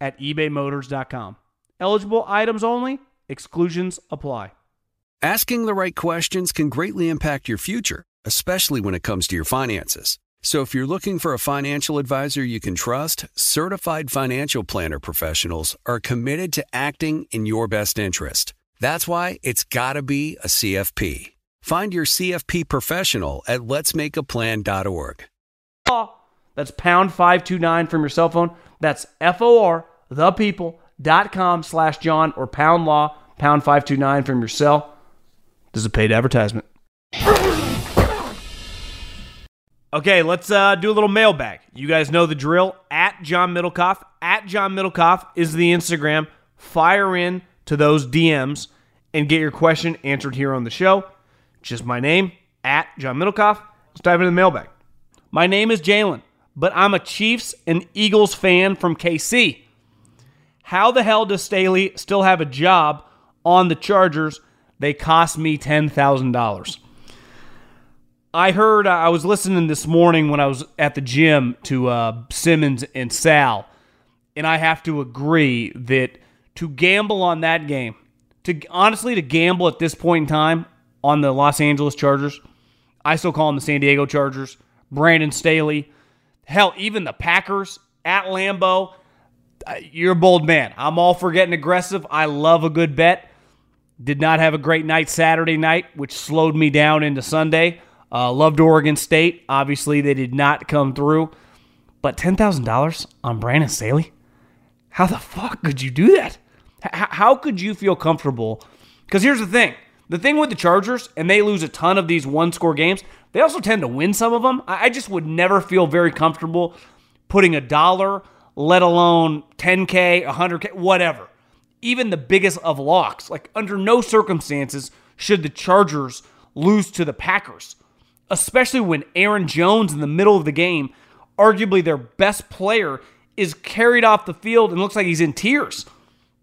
Speaker 1: at ebaymotors.com. Eligible items only, exclusions apply.
Speaker 4: Asking the right questions can greatly impact your future, especially when it comes to your finances. So if you're looking for a financial advisor you can trust, certified financial planner professionals are committed to acting in your best interest. That's why it's got to be a CFP. Find your CFP professional at letsmakeaplan.org.
Speaker 1: That's pound 529 from your cell phone. That's F-O-R, thepeople.com slash John or pound law, pound 529 from your cell. This is a paid advertisement. Okay, let's uh, do a little mailbag. You guys know the drill. At John Middlekauff. At John Middlekauff is the Instagram. Fire in to those DMs and get your question answered here on the show. Just my name, at John Middlekauff. Let's dive into the mailbag. My name is Jalen, but I'm a Chiefs and Eagles fan from KC. How the hell does Staley still have a job on the Chargers? They cost me $10,000. I heard, uh, I was listening this morning when I was at the gym to uh, Simmons and Sal, and I have to agree that to gamble on that game, to honestly to gamble at this point in time on the Los Angeles Chargers, I still call them the San Diego Chargers, Brandon Staley, hell, even the Packers at Lambeau. Uh, You're a bold man. I'm all for getting aggressive. I love a good bet. Did not have a great night Saturday night, which slowed me down into Sunday. Uh, loved Oregon State. Obviously, they did not come through. But $10,000 on Brandon Staley? How the fuck could you do that? H- how could you feel comfortable? Because here's the thing the thing with the Chargers, and they lose a ton of these one score games, they also tend to win some of them. I just would never feel very comfortable putting a dollar, let alone 10K, 100K, whatever. Even the biggest of locks. Like, under no circumstances should the Chargers lose to the Packers, especially when Aaron Jones in the middle of the game, arguably their best player, is carried off the field and looks like he's in tears.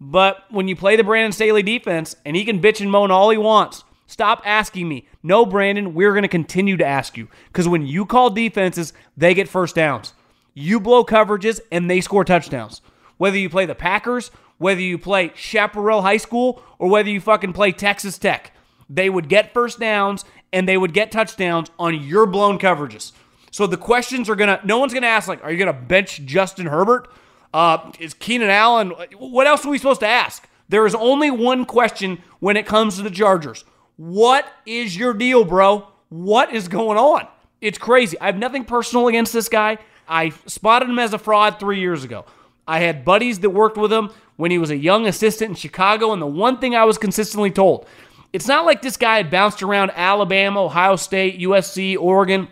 Speaker 1: But when you play the Brandon Staley defense and he can bitch and moan all he wants, stop asking me. No, Brandon, we're going to continue to ask you because when you call defenses, they get first downs. You blow coverages and they score touchdowns. Whether you play the Packers, whether you play Chaparral High School, or whether you fucking play Texas Tech, they would get first downs and they would get touchdowns on your blown coverages. So the questions are gonna. No one's gonna ask like, "Are you gonna bench Justin Herbert? Uh, is Keenan Allen? What else are we supposed to ask?" There is only one question when it comes to the Chargers. What is your deal, bro? What is going on? It's crazy. I have nothing personal against this guy. I spotted him as a fraud three years ago. I had buddies that worked with him when he was a young assistant in Chicago, and the one thing I was consistently told it's not like this guy had bounced around Alabama, Ohio State, USC, Oregon.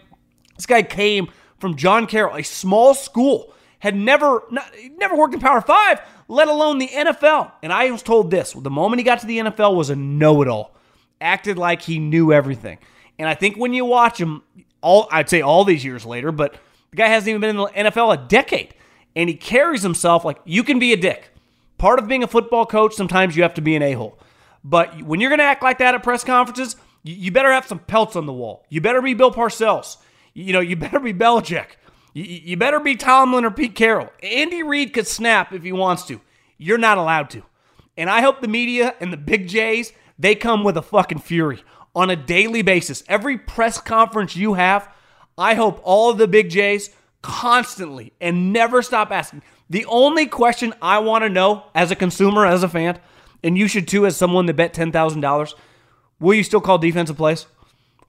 Speaker 1: This guy came from John Carroll, a small school, had never not, never worked in Power Five, let alone the NFL. And I was told this: the moment he got to the NFL was a know-it-all, acted like he knew everything. And I think when you watch him, all I'd say all these years later, but the guy hasn't even been in the NFL a decade, and he carries himself like you can be a dick. Part of being a football coach, sometimes you have to be an a-hole. But when you're going to act like that at press conferences, you, better have some pelts on the wall. You better be Bill Parcells. You, know, you better be Belichick. You, you better be Tomlin or Pete Carroll. Andy Reid could snap if he wants to. You're not allowed to. And I hope the media and the big J's, they come with a fucking fury on a daily basis. Every press conference you have, I hope all of the big J's constantly and never stop asking. The only question I want to know as a consumer, as a fan, and you should too, as someone that bet $10,000, will you still call defensive plays?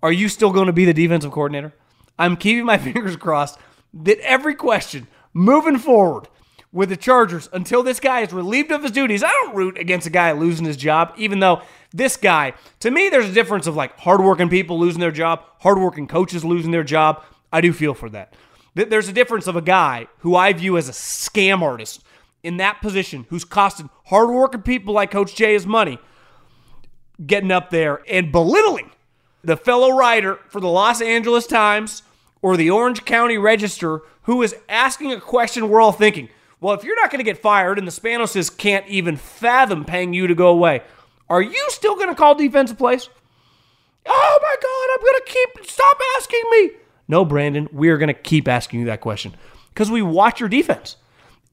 Speaker 1: Are you still going to be the defensive coordinator? I'm keeping my fingers crossed that every question moving forward with the Chargers until this guy is relieved of his duties. I don't root against a guy losing his job, even though this guy, to me, there's a difference of like hardworking people losing their job, hardworking coaches losing their job. I do feel for that. There's a difference of a guy who I view as a scam artist in that position who's costing hardworking people like Coach Jay his money getting up there and belittling the fellow writer for the Los Angeles Times or the Orange County Register who is asking a question we're all thinking, well, if you're not going to get fired and the Spanoses can't even fathom paying you to go away, are you still going to call defensive plays? Oh my God, I'm going to keep, stop asking me. No, Brandon, we are going to keep asking you that question because we watch your defense.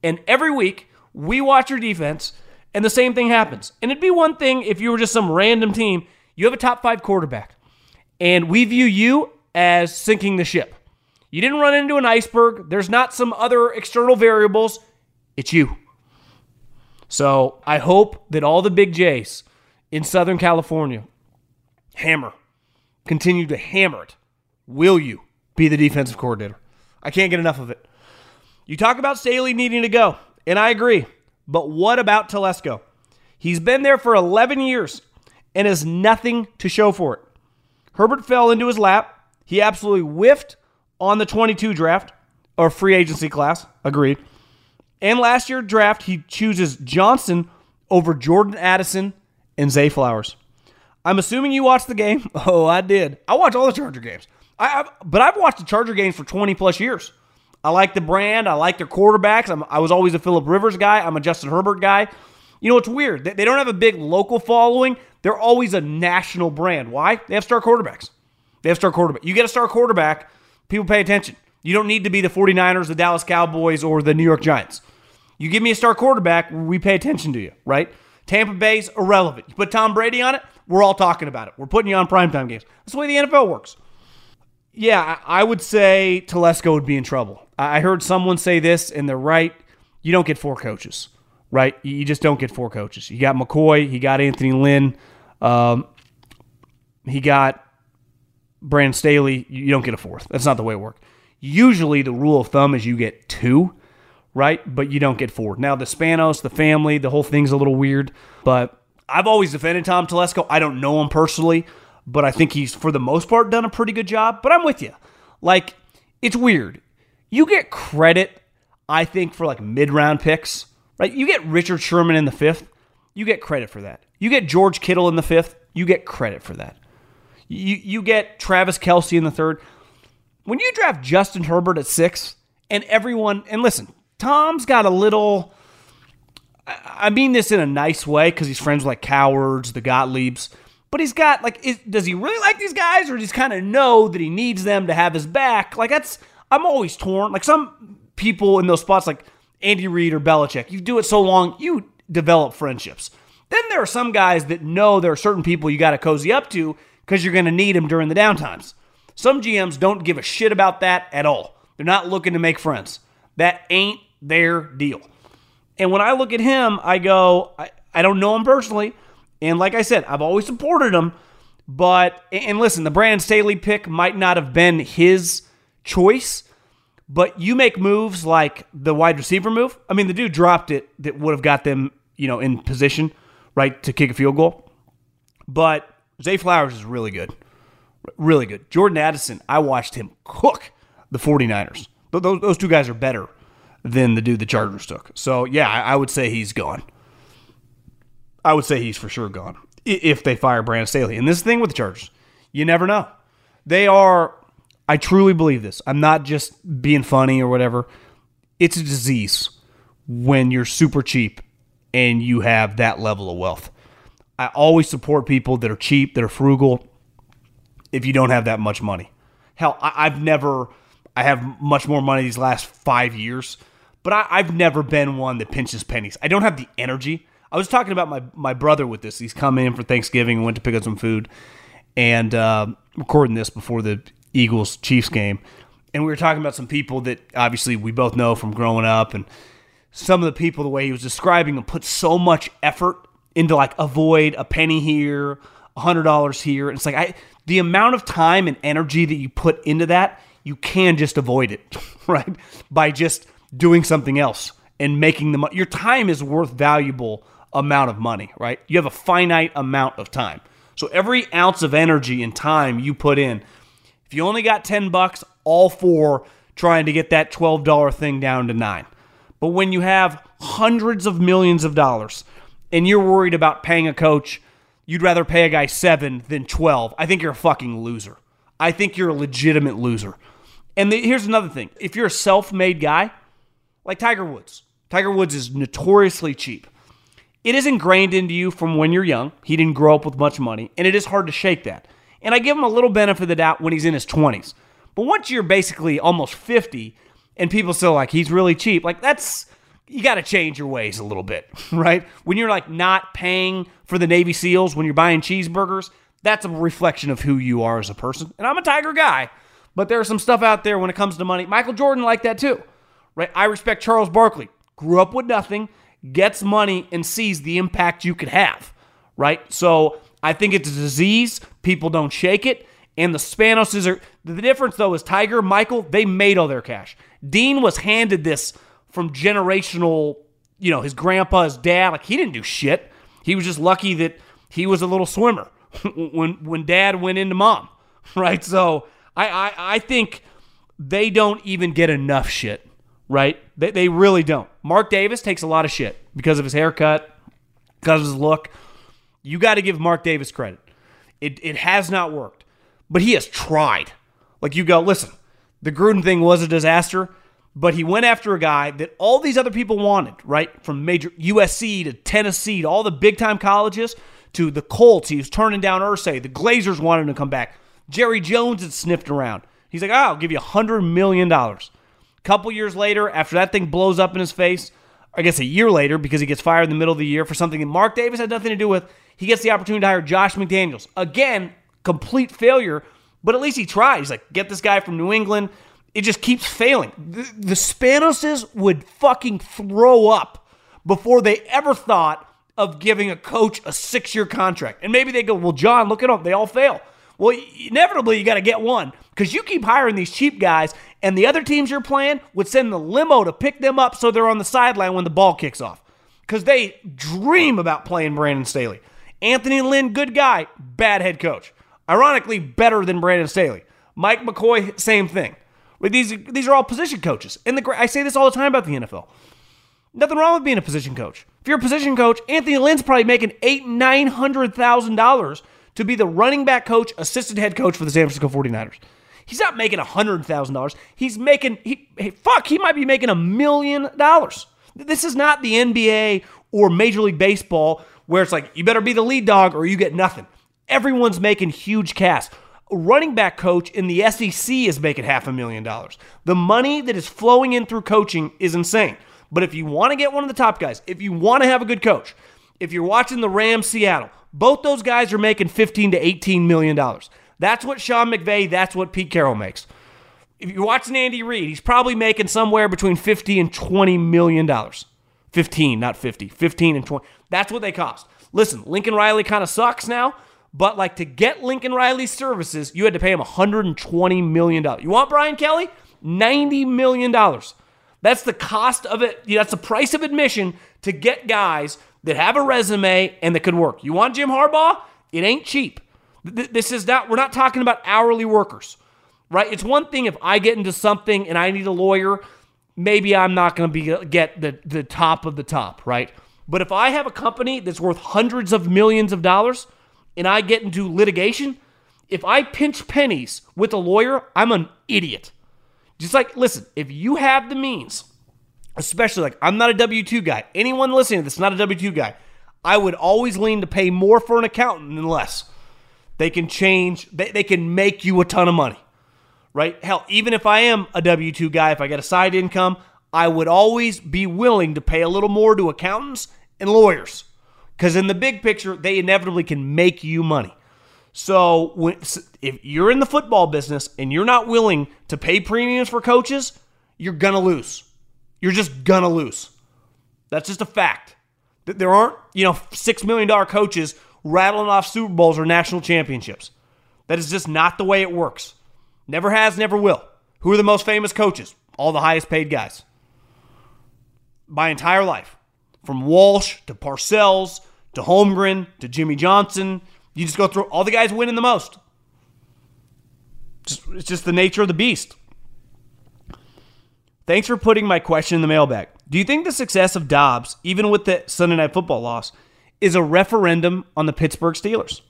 Speaker 1: And every week, we watch your defense, and the same thing happens. And it'd be one thing if you were just some random team, you have a top five quarterback, and we view you as sinking the ship. You didn't run into an iceberg, there's not some other external variables, it's you. So I hope that all the big J's in Southern California hammer, continue to hammer it. Will you be the defensive coordinator? I can't get enough of it. You talk about Staley needing to go, and I agree. But what about Telesco? He's been there for 11 years and has nothing to show for it. Herbert fell into his lap. He absolutely whiffed on the 22 draft or free agency class. Agreed. And last year draft, he chooses Johnson over Jordan Addison and Zay Flowers. I'm assuming you watched the game. Oh, I did. I watch all the Charger games. I, I've, but I've watched the Charger games for 20 plus years. I like the brand. I like their quarterbacks. I'm, i was always a Philip Rivers guy. I'm a Justin Herbert guy. You know, it's weird. They, they don't have a big local following. They're always a national brand. Why? They have star quarterbacks. They have star quarterback. You get a star quarterback, people pay attention. You don't need to be the 49ers, the Dallas Cowboys, or the New York Giants. You give me a star quarterback, we pay attention to you, right? Tampa Bay's irrelevant. You put Tom Brady on it, we're all talking about it. We're putting you on primetime games. That's the way the NFL works. Yeah, I would say Telesco would be in trouble. I heard someone say this, and they're right. You don't get four coaches, right? You just don't get four coaches. You got McCoy, he got Anthony Lynn, um, he got Brand Staley. You don't get a fourth. That's not the way it works. Usually, the rule of thumb is you get two, right? But you don't get four. Now, the Spanos, the family, the whole thing's a little weird, but I've always defended Tom Telesco. I don't know him personally, but I think he's, for the most part, done a pretty good job. But I'm with you. Like, it's weird. You get credit, I think, for like mid round picks, right? You get Richard Sherman in the fifth, you get credit for that. You get George Kittle in the fifth, you get credit for that. You, you get Travis Kelce in the third. When you draft Justin Herbert at six, and everyone, and listen, Tom's got a little. I mean this in a nice way because he's friends with like Cowherds, the Gottliebs. But he's got like, is, does he really like these guys, or does he kind of know that he needs them to have his back? Like that's, I'm always torn. Like some people in those spots, like Andy Reid or Belichick, you do it so long, you develop friendships. Then there are some guys that know there are certain people you got to cozy up to because you're going to need them during the downtimes. Some GMs don't give a shit about that at all. They're not looking to make friends. That ain't their deal. And when I look at him, I go, I, I don't know him personally. And like I said, I've always supported him. But, and listen, the Brandon Staley pick might not have been his choice, but you make moves like the wide receiver move. I mean, the dude dropped it that would have got them, you know, in position, right, to kick a field goal. But Zay Flowers is really good. Really good. Jordan Addison, I watched him cook the 49ers. Those, those two guys are better than the dude the Chargers took. So, yeah, I, would say he's gone. I would say he's for sure gone if they fire Brandon Staley. And this thing with the Chargers, you never know. They are, I truly believe this. I'm not just being funny or whatever. It's a disease when you're super cheap and you have that level of wealth. I always support people that are cheap, that are frugal, if you don't have that much money. Hell, I, have never, I have much more money these last five years, but I, I've never been one that pinches pennies. I don't have the energy. I was talking about my, my brother with this. He's come in for Thanksgiving and went to pick up some food and uh, recording this before the Eagles Chiefs game. And we were talking about some people that obviously we both know from growing up and some of the people, the way he was describing them, put so much effort into like avoid a penny here, a $100 here. And it's like I the amount of time and energy that you put into that, you can just avoid it, right? By just doing something else and making the money. Your time is worth valuable amount of money, right? You have a finite amount of time. So every ounce of energy and time you put in, if you only got 10 bucks, all for trying to get that $12 thing down to 9. But when you have hundreds of millions of dollars and you're worried about paying a coach, you'd rather pay a guy 7 than 12. I think you're a fucking loser. I think you're a legitimate loser. And the, here's another thing. If you're a self-made guy, like Tiger Woods. Tiger Woods is notoriously cheap. It is ingrained into you from when you're young. He didn't grow up with much money, and it is hard to shake that. And I give him a little benefit of the doubt when he's in his 20s. But once you're basically almost 50 and people still like he's really cheap, like that's you got to change your ways a little bit, right? When you're like not paying for the Navy SEALs when you're buying cheeseburgers, that's a reflection of who you are as a person. And I'm a Tiger guy, but there's some stuff out there when it comes to money. Michael Jordan like that too, right? I respect Charles Barkley. Grew up with nothing, gets money and sees the impact you could have, right? So I think it's a disease. People don't shake it. And the Spanoses are the difference though is Tiger, Michael, they made all their cash. Dean was handed this from generational, you know, his grandpa, his dad. Like he didn't do shit. He was just lucky that he was a little swimmer when when dad went into mom. Right? So I, I, I think they don't even get enough shit. Right? They, they really don't. Mark Davis takes a lot of shit because of his haircut, because of his look. You got to give Mark Davis credit. It, it has not worked, but he has tried. Like you go, listen, the Gruden thing was a disaster, but he went after a guy that all these other people wanted, right? From major USC to Tennessee to all the big time colleges to the Colts. He was turning down Irsay. The Glazers wanted him to come back. Jerry Jones had sniffed around. He's like, oh, I'll give you a $100 million. Couple years later, after that thing blows up in his face, I guess a year later, because he gets fired in the middle of the year for something that Mark Davis had nothing to do with, he gets the opportunity to hire Josh McDaniels. Again, complete failure, but at least he tries. Like, get this guy from New England. It just keeps failing. The, the Spanoses would fucking throw up before they ever thought of giving a coach a six year contract. And maybe they go, well, John, look at them. They all fail. Well, inevitably, you got to get one because you keep hiring these cheap guys, and the other teams you're playing would send the limo to pick them up so they're on the sideline when the ball kicks off because they dream about playing Brandon Staley. Anthony Lynn, good guy, bad head coach. Ironically, better than Brandon Staley. Mike McCoy, same thing. These, these are all position coaches. And the, I say this all the time about the NFL. Nothing wrong with being a position coach. If you're a position coach, Anthony Lynn's probably making eight, nine hundred thousand dollars to be the running back coach, assistant head coach for the San Francisco 49ers. He's not making $100,000. He's making, he, hey, fuck, he might be making a million dollars. This is not the NBA or Major League Baseball where it's like, you better be the lead dog or you get nothing. Everyone's making huge cash. A running back coach in the SEC is making half a million dollars. The money that is flowing in through coaching is insane. But if you want to get one of the top guys, if you want to have a good coach, if you're watching the Rams Seattle, both those guys are making 15 to 18 million dollars. That's what Sean McVay, that's what Pete Carroll makes. If you're watching Andy Reid, he's probably making somewhere between 50 and 20 million dollars. 15, not 50. 15 and 20. That's what they cost. Listen, Lincoln Riley kind of sucks now, but like to get Lincoln Riley's services, you had to pay him 120 million dollars. You want Brian Kelly? 90 million dollars. That's the cost of it. That's the price of admission to get guys that have a resume and that could work. You want Jim Harbaugh? It ain't cheap. This is not, we're not talking about hourly workers, right? It's one thing if I get into something and I need a lawyer, maybe I'm not going to be uh, get the, the top of the top, right? But if I have a company that's worth hundreds of millions of dollars and I get into litigation, if I pinch pennies with a lawyer, I'm an idiot. Just like, listen, if you have the means, especially like I'm not a W 2 guy, anyone listening that's not a W 2 guy, I would always lean to pay more for an accountant than less. They can change, they, they can make you a ton of money, right? Hell, even if I am a W 2 guy, if I get a side income, I would always be willing to pay a little more to accountants and lawyers because in the big picture, they inevitably can make you money. So when, if you're in the football business and you're not willing to pay premiums for coaches, you're going to lose. You're just going to lose. That's just a fact. There aren't, you know, $6 million coaches rattling off Super Bowls or national championships. That is just not the way it works. Never has, never will. Who are the most famous coaches? All the highest paid guys. My entire life. From Walsh to Parcells to Holmgren to Jimmy Johnson. You just go through all the guys winning the most. It's just the nature of the beast. Thanks for putting my question in the mailbag. Do you think the success of Dobbs, even with the Sunday Night Football loss, is a referendum on the Pittsburgh Steelers?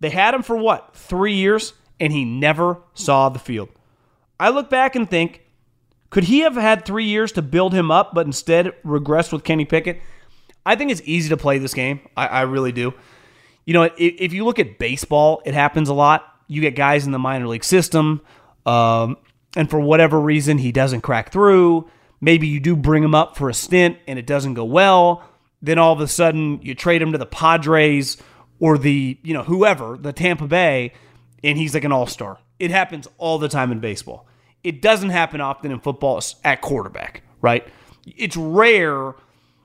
Speaker 1: They had him for what, three years, and he never saw the field. I look back and think, could he have had three years to build him up, but instead regressed with Kenny Pickett? I think it's easy to play this game. I, I really do. You know, if, if, you look at baseball, it happens a lot. You get guys in the minor league system, um, and for whatever reason, he doesn't crack through. Maybe you do bring him up for a stint and it doesn't go well. Then all of a sudden, you trade him to the Padres or the, you know, whoever, the Tampa Bay, and he's like an all star. It happens all the time in baseball. It doesn't happen often in football at quarterback, right? It's rare.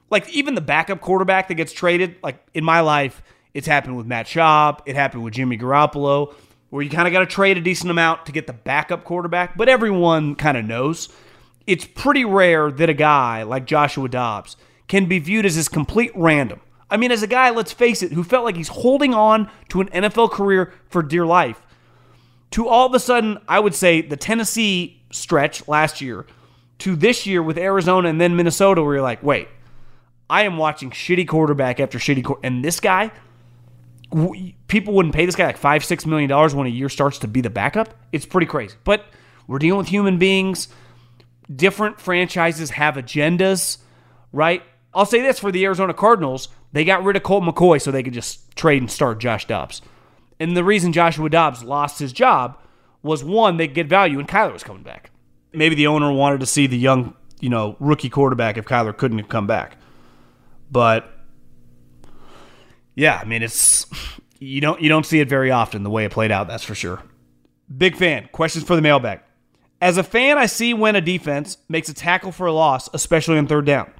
Speaker 1: Like even the backup quarterback that gets traded, like in my life, it's happened with Matt Schaub. It happened with Jimmy Garoppolo, where you kind of got to trade a decent amount to get the backup quarterback, but everyone kind of knows. It's pretty rare that a guy like Joshua Dobbs can be viewed as this complete random. I mean, as a guy, let's face it, who felt like he's holding on to an NFL career for dear life, to all of a sudden, I would say the Tennessee stretch last year to this year with Arizona and then Minnesota, where you're like, wait, I am watching shitty quarterback after shitty quarterback. And this guy, people wouldn't pay this guy like five, six million dollars when a year starts to be the backup. It's pretty crazy. But we're dealing with human beings. Different franchises have agendas, right? I'll say this for the Arizona Cardinals, they got rid of Colt McCoy so they could just trade and start Josh Dobbs. And the reason Joshua Dobbs lost his job was one, they get value, and Kyler was coming back. Maybe the owner wanted to see the young, you know, rookie quarterback if Kyler couldn't have come back. But yeah, I mean it's you don't you don't see it very often the way it played out, that's for sure. Big fan. Questions for the mailbag. As a fan, I see when a defense makes a tackle for a loss, especially on third down.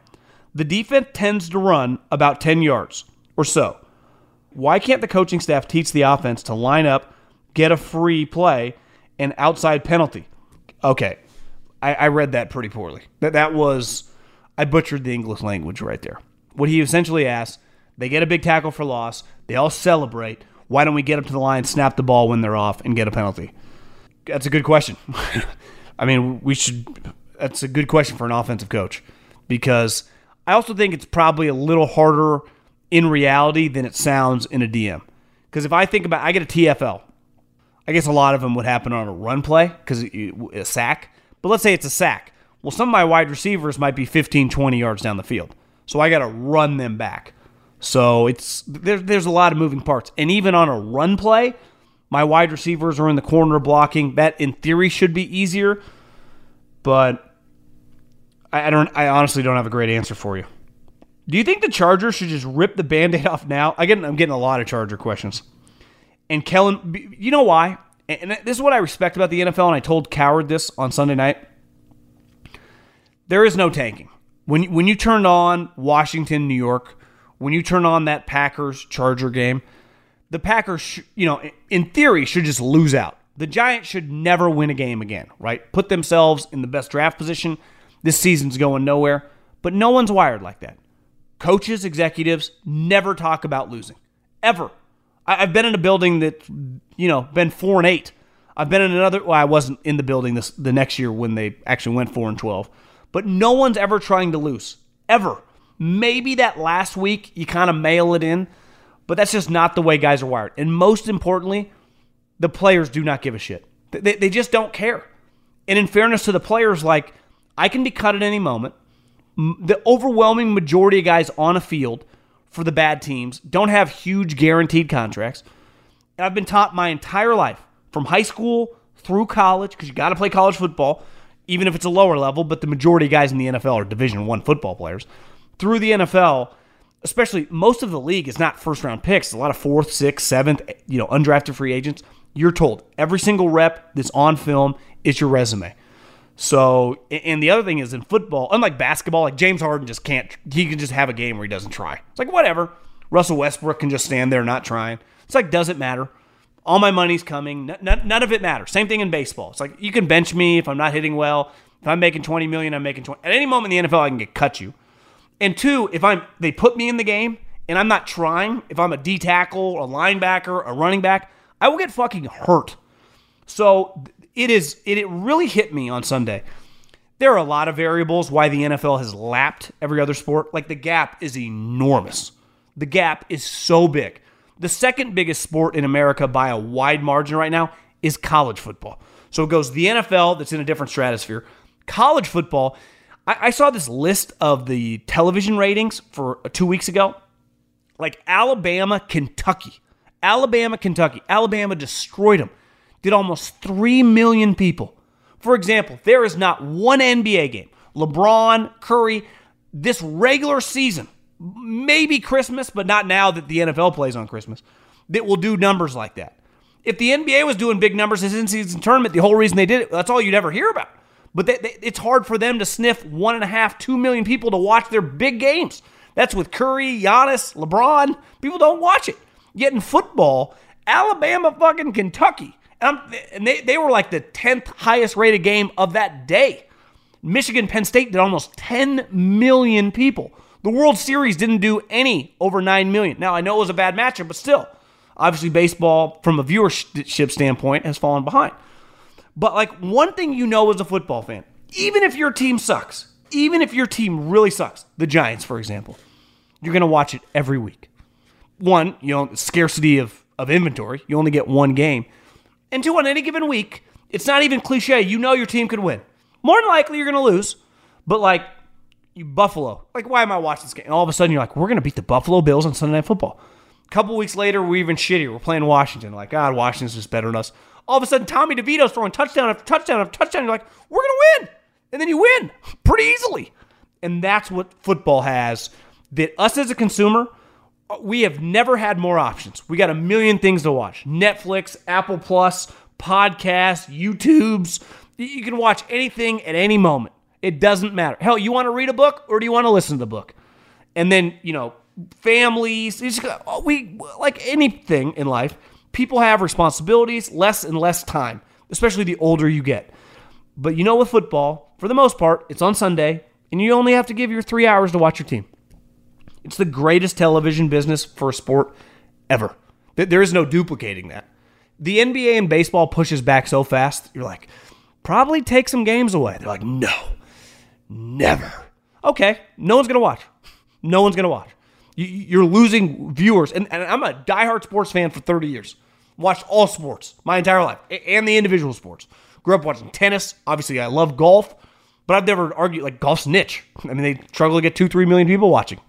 Speaker 1: The defense tends to run about 10 yards or so. Why can't the coaching staff teach the offense to line up, get a free play, and outside penalty? Okay, I, I read that pretty poorly. That that was I butchered the English language right there. What he essentially asked, they get a big tackle for loss, they all celebrate. Why don't we get up to the line, snap the ball when they're off, and get a penalty? That's a good question. I mean, we should. That's a good question for an offensive coach because I also think it's probably a little harder in reality than it sounds in a DM. Because if I think about, I get a TFL. I guess a lot of them would happen on a run play because a sack. But let's say it's a sack. Well, some of my wide receivers might be 15, 20 yards down the field. So I got to run them back. So it's there's there's a lot of moving parts. And even on a run play, my wide receivers are in the corner blocking. That in theory should be easier. But I, I don't I honestly don't have a great answer for you. Do you think the Chargers should just rip the band-aid off now? I get, I'm getting a lot of Charger questions. And Kellen, you know why? And this is what I respect about the NFL, and I told Cowherd this on Sunday night. There is no tanking. When, when you turn on Washington, New York, when you turn on that Packers Charger game, the Packers, you know, in theory, should just lose out. The Giants should never win a game again, right? Put themselves in the best draft position. This season's going nowhere, but no one's wired like that. Coaches, executives never talk about losing, ever. I've been in a building that, you know, been four and eight. I've been in another. Well, I wasn't in the building this the next year when they actually went four and twelve. But no one's ever trying to lose, ever. Maybe that last week you kind of mail it in, but that's just not the way guys are wired. And most importantly, the players do not give a shit. They, they just don't care. And in fairness to the players, like I can be cut at any moment the overwhelming majority of guys on a field for the bad teams don't have huge guaranteed contracts. And I've been taught my entire life from high school through college because you got to play college football, even if it's a lower level. But the majority of guys in the NFL are Division One football players. Through the NFL, especially most of the league is not first round picks. A lot of fourth, sixth, seventh, you know, undrafted free agents. You're told every single rep that's on film is your resume. So, and the other thing is in football, unlike basketball, like James Harden just can't, he can just have a game where he doesn't try. It's like, whatever. Russell Westbrook can just stand there not trying. It's like, doesn't matter. All my money's coming. N- n- none of it matters. Same thing in baseball. It's like you can bench me if I'm not hitting well. If I'm making 20 million, I'm making 20. At any moment in the NFL, I can get cut you. And two, if I'm they put me in the game and I'm not trying, if I'm a D tackle, a linebacker, a running back, I will get fucking hurt. So it is it, it really hit me on Sunday. There are a lot of variables why the NFL has lapped every other sport. Like the gap is enormous. The gap is so big. The second biggest sport in America by a wide margin right now is college football. So it goes the NFL, that's in a different stratosphere. College football, I, I saw this list of the television ratings for uh, two weeks ago. Like Alabama, Kentucky. Alabama, Kentucky. Alabama destroyed them. Almost 3 million people. For example, there is not one NBA game, LeBron, Curry, this regular season, maybe Christmas, but not now that the NFL plays on Christmas, that will do numbers like that. If the NBA was doing big numbers in in-season tournament, the whole reason they did it, that's all you'd ever hear about. But they, they, it's hard for them to sniff one and a half, two million people to watch their big games. That's with Curry, Giannis, LeBron. People don't watch it. Yet in football, Alabama, fucking Kentucky, and, and they, they were like the 10th highest rated game of that day. Michigan Penn State did almost 10 million people. The World Series didn't do any over 9 million. Now, I know it was a bad matchup, but still, obviously, baseball, from a viewership standpoint, has fallen behind. But, like, one thing you know as a football fan, even if your team sucks, even if your team really sucks, the Giants, for example, you're going to watch it every week. One, you know, scarcity of, of inventory. You only get one game. And two, on any given week, it's not even cliche. You know your team could win. More than likely, you're going to lose. But like, you Buffalo, like, why am I watching this game? And all of a sudden, you're like, we're going to beat the Buffalo Bills on Sunday Night Football. A couple weeks later, we're even shittier. We're playing Washington. Like, God, Washington's just better than us. All of a sudden, Tommy DeVito's throwing touchdown after touchdown after touchdown. You're like, we're going to win. And then you win pretty easily. And that's what football has that us as a consumer, we have never had more options. We got a million things to watch Netflix, Apple Plus, podcasts, YouTubes. You can watch anything at any moment. It doesn't matter. Hell, you want to read a book or do you want to listen to the book? And then, you know, families, we like anything in life, people have responsibilities, less and less time, especially the older you get. But you know, with football, for the most part, it's on Sunday, and you only have to give your three hours to watch your team. It's the greatest television business for a sport ever. There is no duplicating that. The NBA and baseball pushes back so fast, you're like, probably take some games away. They're like, no, never. Okay, no one's going to watch. No one's going to watch. You're losing viewers. And, and I'm a diehard sports fan for 30 years. Watched all sports my entire life and the individual sports. Grew up watching tennis. Obviously, I love golf, but I've never argued like golf's niche. I mean, they struggle to get two, three million people watching.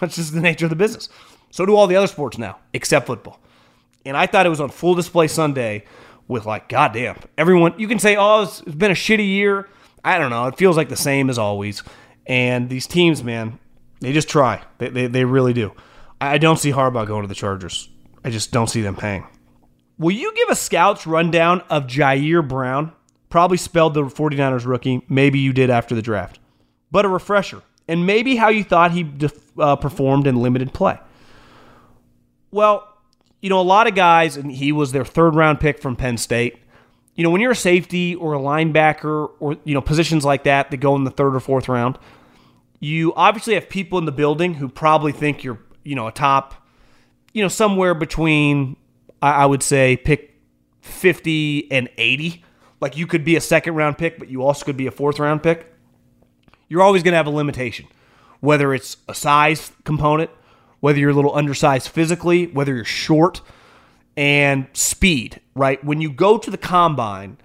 Speaker 1: That's just the nature of the business. So do all the other sports now, except football. And I thought it was on full display Sunday with like, goddamn, everyone. You can say, oh, it's, been a shitty year. I don't know. It feels like the same as always. And these teams, man, they just try. They, they, they really do. I don't see Harbaugh going to the Chargers. I just don't see them paying. Will you give a scouts rundown of Ji'Ayir Brown? Probably spelled the 49ers rookie. Maybe you did after the draft. But a refresher. And maybe how you thought he uh, performed in limited play. Well, you know, a lot of guys, and he was their third round pick from Penn State. You know, when you're a safety or a linebacker or, you know, positions like that that go in the third or fourth round, you obviously have people in the building who probably think you're, you know, a top, you know, somewhere between, I would say, pick 50 and 80. Like you could be a second round pick, but you also could be a fourth round pick. You're always going to have a limitation, whether it's a size component, whether you're a little undersized physically, whether you're short, and speed, right? When you go to the combine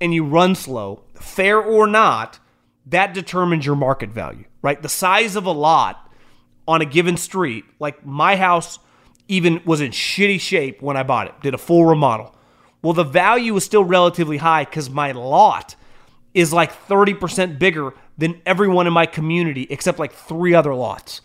Speaker 1: and you run slow, fair or not, that determines your market value, right? The size of a lot on a given street, like my house even was in shitty shape when I bought it, did a full remodel. Well, the value is still relatively high because my lot is like 30% bigger than everyone in my community except like three other lots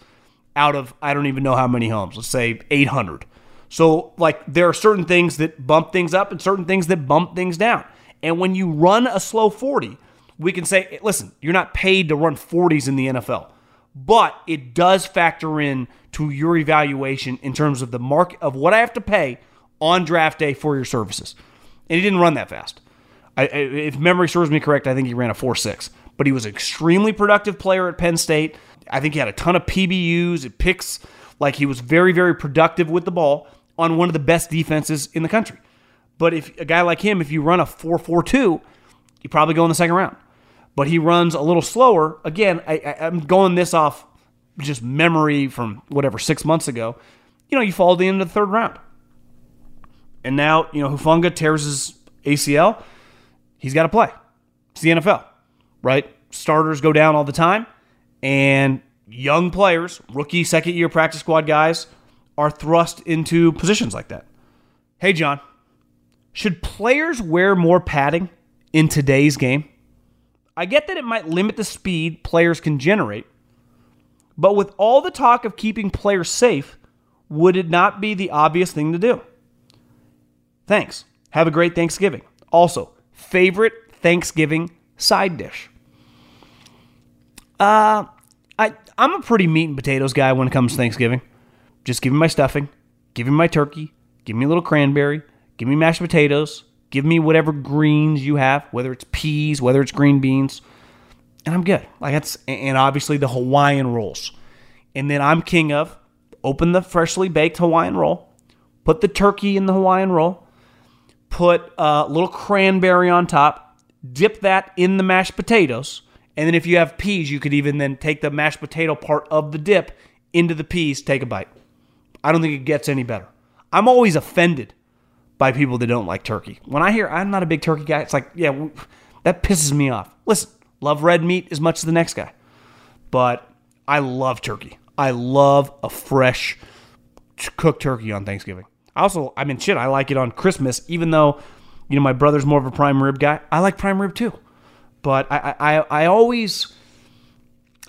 Speaker 1: out of I don't even know how many homes. Let's say 800. So like there are certain things that bump things up and certain things that bump things down. And when you run a slow 40, we can say, listen, you're not paid to run 40s in the NFL. but it does factor in to your evaluation in terms of the mark of what I have to pay on draft day for your services. And he didn't run that fast. I, if memory serves me correct, I think he ran a 4 6. But he was an extremely productive player at Penn State. I think he had a ton of PBUs, it picks. Like he was very, very productive with the ball on one of the best defenses in the country. But if a guy like him, if you run a 4 4 2, you probably go in the second round. But he runs a little slower. Again, I, I'm going this off just memory from whatever, six months ago. You know, you fall the end of the third round. And now, you know, Hufanga tears his ACL. He's got to play. It's the NFL, right? Starters go down all the time. And young players, rookie, second year practice squad guys, are thrust into positions like that. Hey, John, should players wear more padding in today's game? I get that it might limit the speed players can generate, but with all the talk of keeping players safe, would it not be the obvious thing to do? Thanks. Have a great Thanksgiving. Also, favorite Thanksgiving side dish? Uh, I I'm a pretty meat and potatoes guy when it comes to Thanksgiving. Just give me my stuffing, give me my turkey, give me a little cranberry, give me mashed potatoes, give me whatever greens you have, whether it's peas, whether it's green beans, and I'm good. Like that's and obviously the Hawaiian rolls. And then I'm king of open the freshly baked Hawaiian roll, put the turkey in the Hawaiian roll, put a little cranberry on top, dip that in the mashed potatoes, and then if you have peas, you could even then take the mashed potato part of the dip into the peas, take a bite. I don't think it gets any better. I'm always offended by people that don't like turkey. When I hear I'm not a big turkey guy, it's like, yeah, that pisses me off. Listen, love red meat as much as the next guy, but I love turkey. I love a fresh cooked turkey on Thanksgiving. I also, I mean, shit, I like it on Christmas, even though, you know, my brother's more of a prime rib guy. I like prime rib too. But I, I, I always,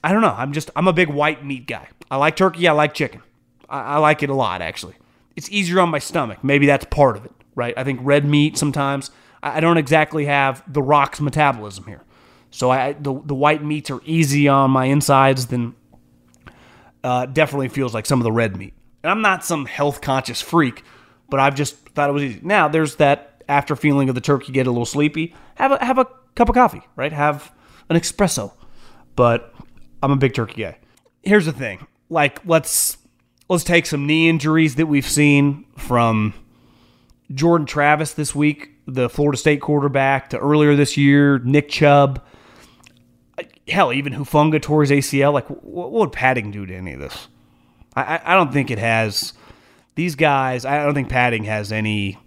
Speaker 1: I don't know. I'm just, I'm a big white meat guy. I like turkey. I like chicken. I, I like it a lot, actually. It's easier on my stomach. Maybe that's part of it, right? I think red meat sometimes, I, I don't exactly have the rock's metabolism here. So I, the, the white meats are easy on my insides than uh, definitely feels like some of the red meat. And I'm not some health conscious freak, but I've just thought it was easy. Now there's that after feeling of the turkey, get a little sleepy. Have a have a cup of coffee, right? Have an espresso. But I'm a big turkey guy. Here's the thing. Like let's let's take some knee injuries that we've seen from Jordan Travis this week, the Florida State quarterback, to earlier this year, Nick Chubb. Hell, even Hufanga tore his ACL. Like, what would padding do to any of this? I, I don't think it has. These guys, I don't think padding has any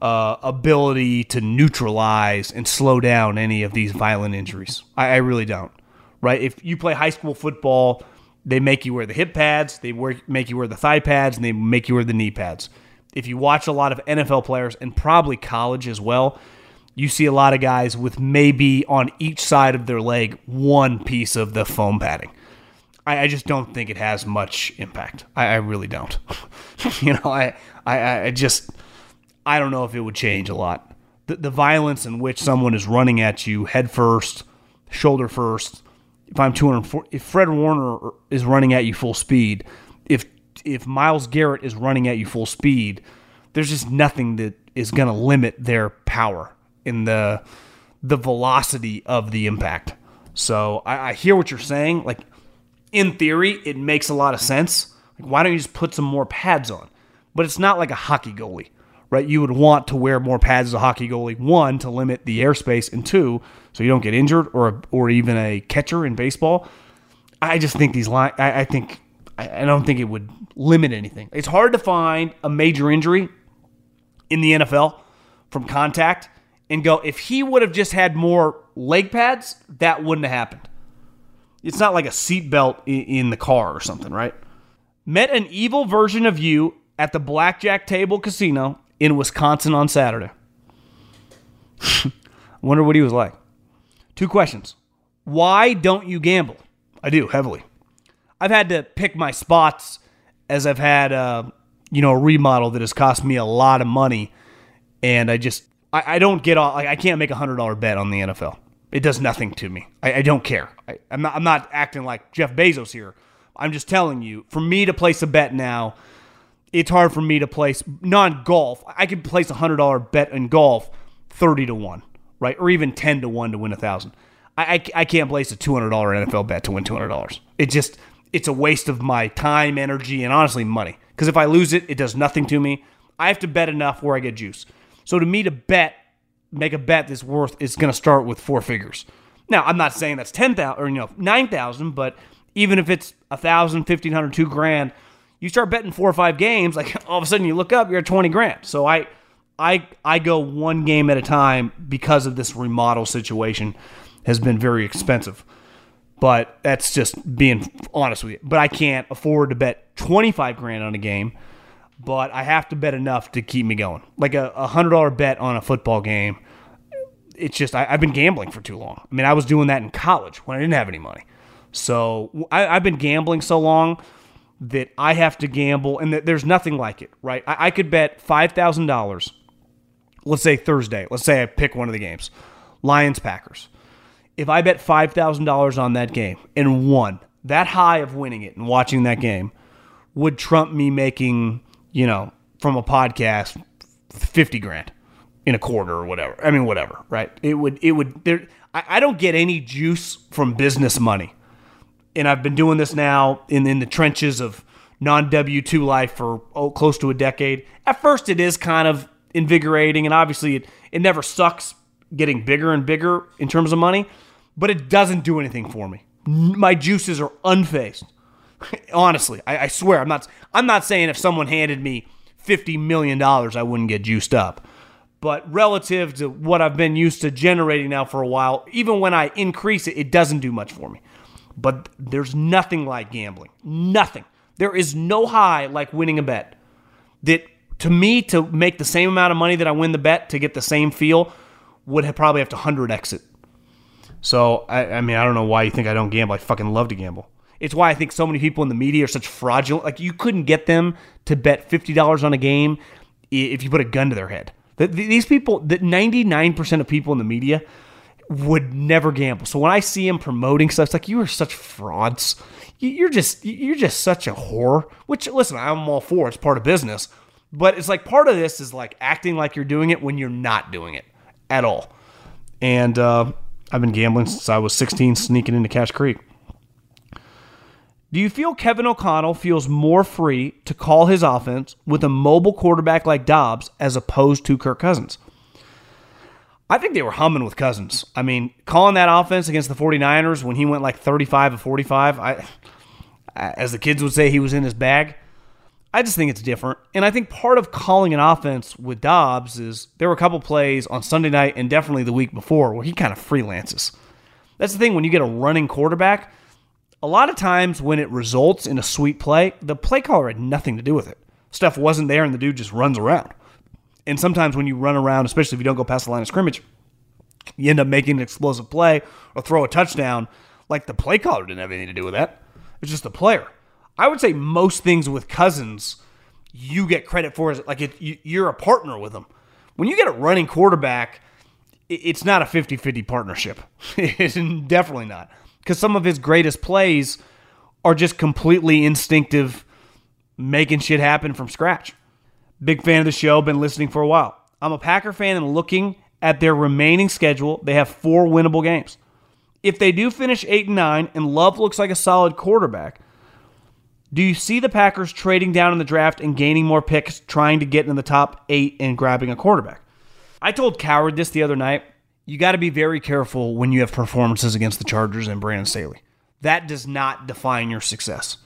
Speaker 1: uh, ability to neutralize and slow down any of these violent injuries. I, I, really don't. Right? If you play high school football, they make you wear the hip pads, they make you wear the thigh pads, and they make you wear the knee pads. If you watch a lot of NFL players and probably college as well, you see a lot of guys with maybe on each side of their leg one piece of the foam padding. I, I just don't think it has much impact. I, I really don't. you know, I, I, I just I don't know if it would change a lot. The, the violence in which someone is running at you head first, shoulder first. If I'm 240, if Fred Warner is running at you full speed, if if Myles Garrett is running at you full speed, there's just nothing that is going to limit their power in the the velocity of the impact. So I, I, hear what you're saying. Like in theory, it makes a lot of sense. Like why don't you just put some more pads on? But it's not like a hockey goalie right? You would want to wear more pads as a hockey goalie. One to limit the airspace, and two so you don't get injured or or even a catcher in baseball. I just think these line. I, I think I, I don't think it would limit anything. It's hard to find a major injury in the NFL from contact and go if he would have just had more leg pads, that wouldn't have happened. It's not like a seatbelt in, in the car or something, right? Met an evil version of you at the blackjack table casino in Wisconsin on Saturday. Wonder what he was like. Two questions. Why don't you gamble? I do heavily. I've had to pick my spots as I've had, uh, you know, a remodel that has cost me a lot of money, and I just I, I don't get all. Like, I can't make a hundred dollar bet on the NFL. It does nothing to me. I, I don't care. I, I'm not. I'm not acting like Jeff Bezos here. I'm just telling you. For me to place a bet now, it's hard for me to place non golf. I could place a hundred dollar bet in golf, thirty to one, right, or even ten to one to win a thousand. I, I, I can't place a two hundred dollar NFL bet to win two hundred dollars. It just it's a waste of my time, energy, and honestly money. Because if I lose it, it does nothing to me. I have to bet enough where I get juice. So to me to bet, make a bet that's worth is going to start with four figures. Now I'm not saying that's ten thousand or you know nine thousand, but even if it's a thousand, fifteen hundred, two grand, you start betting four or five games, like all of a sudden you look up, you're at twenty grand. So I, I, I go one game at a time because of this remodel situation has been very expensive. But that's just being honest with you. But I can't afford to bet twenty five grand on a game. But I have to bet enough to keep me going. Like a, a hundred dollar bet on a football game. It's just I, have been gambling for too long. I mean, I was doing that in college when I didn't have any money. So I, I've been gambling so long that I have to gamble, and that there's nothing like it, right? I, I could bet five thousand dollars. Let's say Thursday. Let's say I pick one of the games, Lions Packers. If I bet five thousand dollars on that game and won, that high of winning it and watching that game would trump me making, you know, from a podcast, fifty grand in a quarter or whatever. I mean, whatever, right? It would, it would. There, I, I don't get any juice from business money and I've been doing this now in, in the trenches of non W 2 life for oh, close to a decade. At first, it is kind of invigorating, and obviously, it, it never sucks getting bigger and bigger in terms of money, but it doesn't do anything for me. My juices are unfazed. Honestly, I, I swear, I'm not, I'm not saying if someone handed me $50 million, I wouldn't get juiced up. But relative to what I've been used to generating now for a while, even when I increase it, it doesn't do much for me. But there's nothing like gambling. Nothing. There is no high like winning a bet. That to me, to make the same amount of money that I win the bet to get the same feel, would have probably have to 100 exit. So, I, I mean, I don't know why you think I don't gamble. I fucking love to gamble. It's why I think so many people in the media are such fraudulent. Like, you couldn't get them to bet $50 on a game if you put a gun to their head. These people, that 99% of people in the media would never gamble. So when I see him promoting stuff, it's like you are such frauds. You're just you're just such a whore. Which listen, I'm all for. It's part of business, but it's like part of this is like acting like you're doing it when you're not doing it at all. And uh, I've been gambling since I was 16, sneaking into Cache Creek. Do you feel Kevin O'Connell feels more free to call his offense with a mobile quarterback like Dobbs as opposed to Kirk Cousins? I think they were humming with Cousins. I mean, calling that offense against the 49ers when he went like 35 of 45, I as the kids would say he was in his bag. I just think it's different. And I think part of calling an offense with Dobbs is there were a couple plays on Sunday night and definitely the week before where he kind of freelances. That's the thing when you get a running quarterback, a lot of times when it results in a sweet play, the play caller had nothing to do with it. Stuff wasn't there and the dude just runs around. And sometimes when you run around, especially if you don't go past the line of scrimmage, you end up making an explosive play or throw a touchdown. Like the play caller didn't have anything to do with that. It's just the player. I would say most things with Cousins, you get credit for it. Like it, you, are a partner with them. When you get a running quarterback, it's not a 50 50 partnership. it's definitely not. Because some of his greatest plays are just completely instinctive, making shit happen from scratch. Big fan of the show, been listening for a while. I'm a Packer fan and looking at their remaining schedule, they have four winnable games. If they do finish 8 and 9 and Love looks like a solid quarterback, do you see the Packers trading down in the draft and gaining more picks, trying to get in the top 8 and grabbing a quarterback? I told Cowherd this the other night. You got to be very careful when you have performances against the Chargers and Brandon Staley. That does not define your success.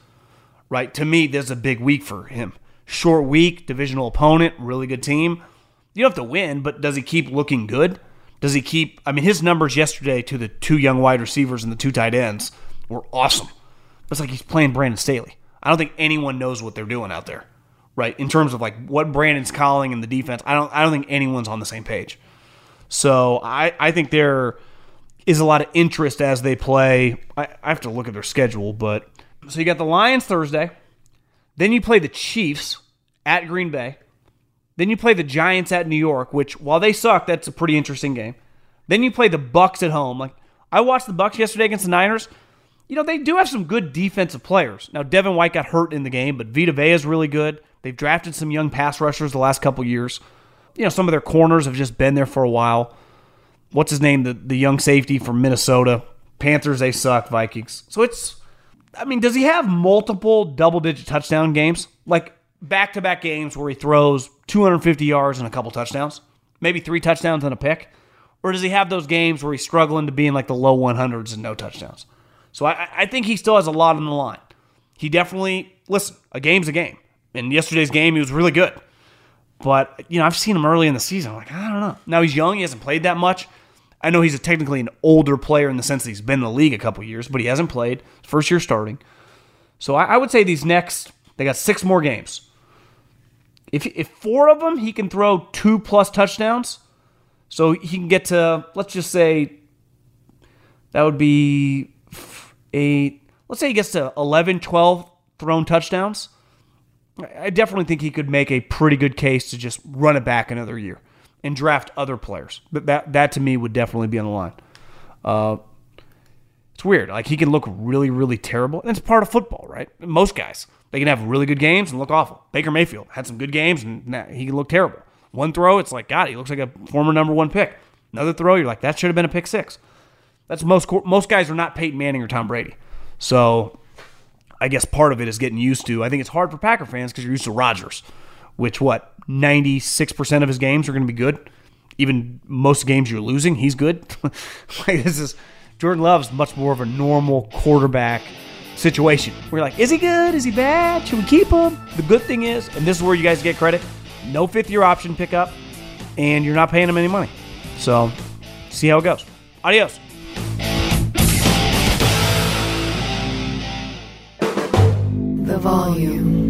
Speaker 1: Right? To me, there's a big week for him short week, divisional opponent, really good team. You don't have to win, but does he keep looking good? Does he keep? I mean, his numbers yesterday to the two young wide receivers and the two tight ends were awesome. It's like he's playing Brandon Staley. I don't think anyone knows what they're doing out there, right? In terms of like what Brandon's calling in the defense, I don't. I don't think anyone's on the same page. So I, I think there is a lot of interest as they play. I, I have to look at their schedule, but so you got the Lions Thursday. Then you play the Chiefs at Green Bay. Then you play the Giants at New York, which while they suck, that's a pretty interesting game. Then you play the Bucs at home. Like I watched the Bucs yesterday against the Niners. You know, they do have some good defensive players. Now, Devin White got hurt in the game, but Vita Vea is really good. They've drafted some young pass rushers the last couple years. You know, some of their corners have just been there for a while. What's his name? The the young safety from Minnesota. Panthers, they suck. Vikings. So it's I mean, does he have multiple double digit touchdown games? Like back to back games where he throws 250 yards and a couple touchdowns? Maybe three touchdowns and a pick? Or does he have those games where he's struggling to be in like the low 100s and no touchdowns? So I, I think he still has a lot on the line. He definitely, listen, a game's a game. In yesterday's game, he was really good. But, you know, I've seen him early in the season. I'm like, I don't know. Now he's young, he hasn't played that much. I know he's technically an older player in the sense that he's been in the league a couple years, but he hasn't played. First year starting. So I, I would say these next, they got six more games. If, if four of them he can throw two plus touchdowns, so he can get to, let's just say, that would be eight, let's say he gets to 11, 12 thrown touchdowns. I definitely think he could make a pretty good case to just run it back another year and draft other players. But that that to me would definitely be on the line. Uh, it's weird. Like he can look really, really terrible. And it's part of football, right? Most guys they can have really good games and look awful. Baker Mayfield had some good games and nah, he can look terrible. One throw, it's like God, he looks like a former number one pick. Another throw, you're like that should have been a pick six. That's most most guys are not Peyton Manning or Tom Brady. So I guess part of it is getting used to. I think it's hard for Packer fans because you're used to Rodgers, which what 96% of his games are going to be good. Even most games you're losing, he's good. like this is Jordan Love's much more of a normal quarterback situation. We're like, is he good? Is he bad? Should we keep him? The good thing is, and this is where you guys get credit, no fifth year option pickup, and you're not paying him any money. So see how it goes. Adios.
Speaker 2: The volume.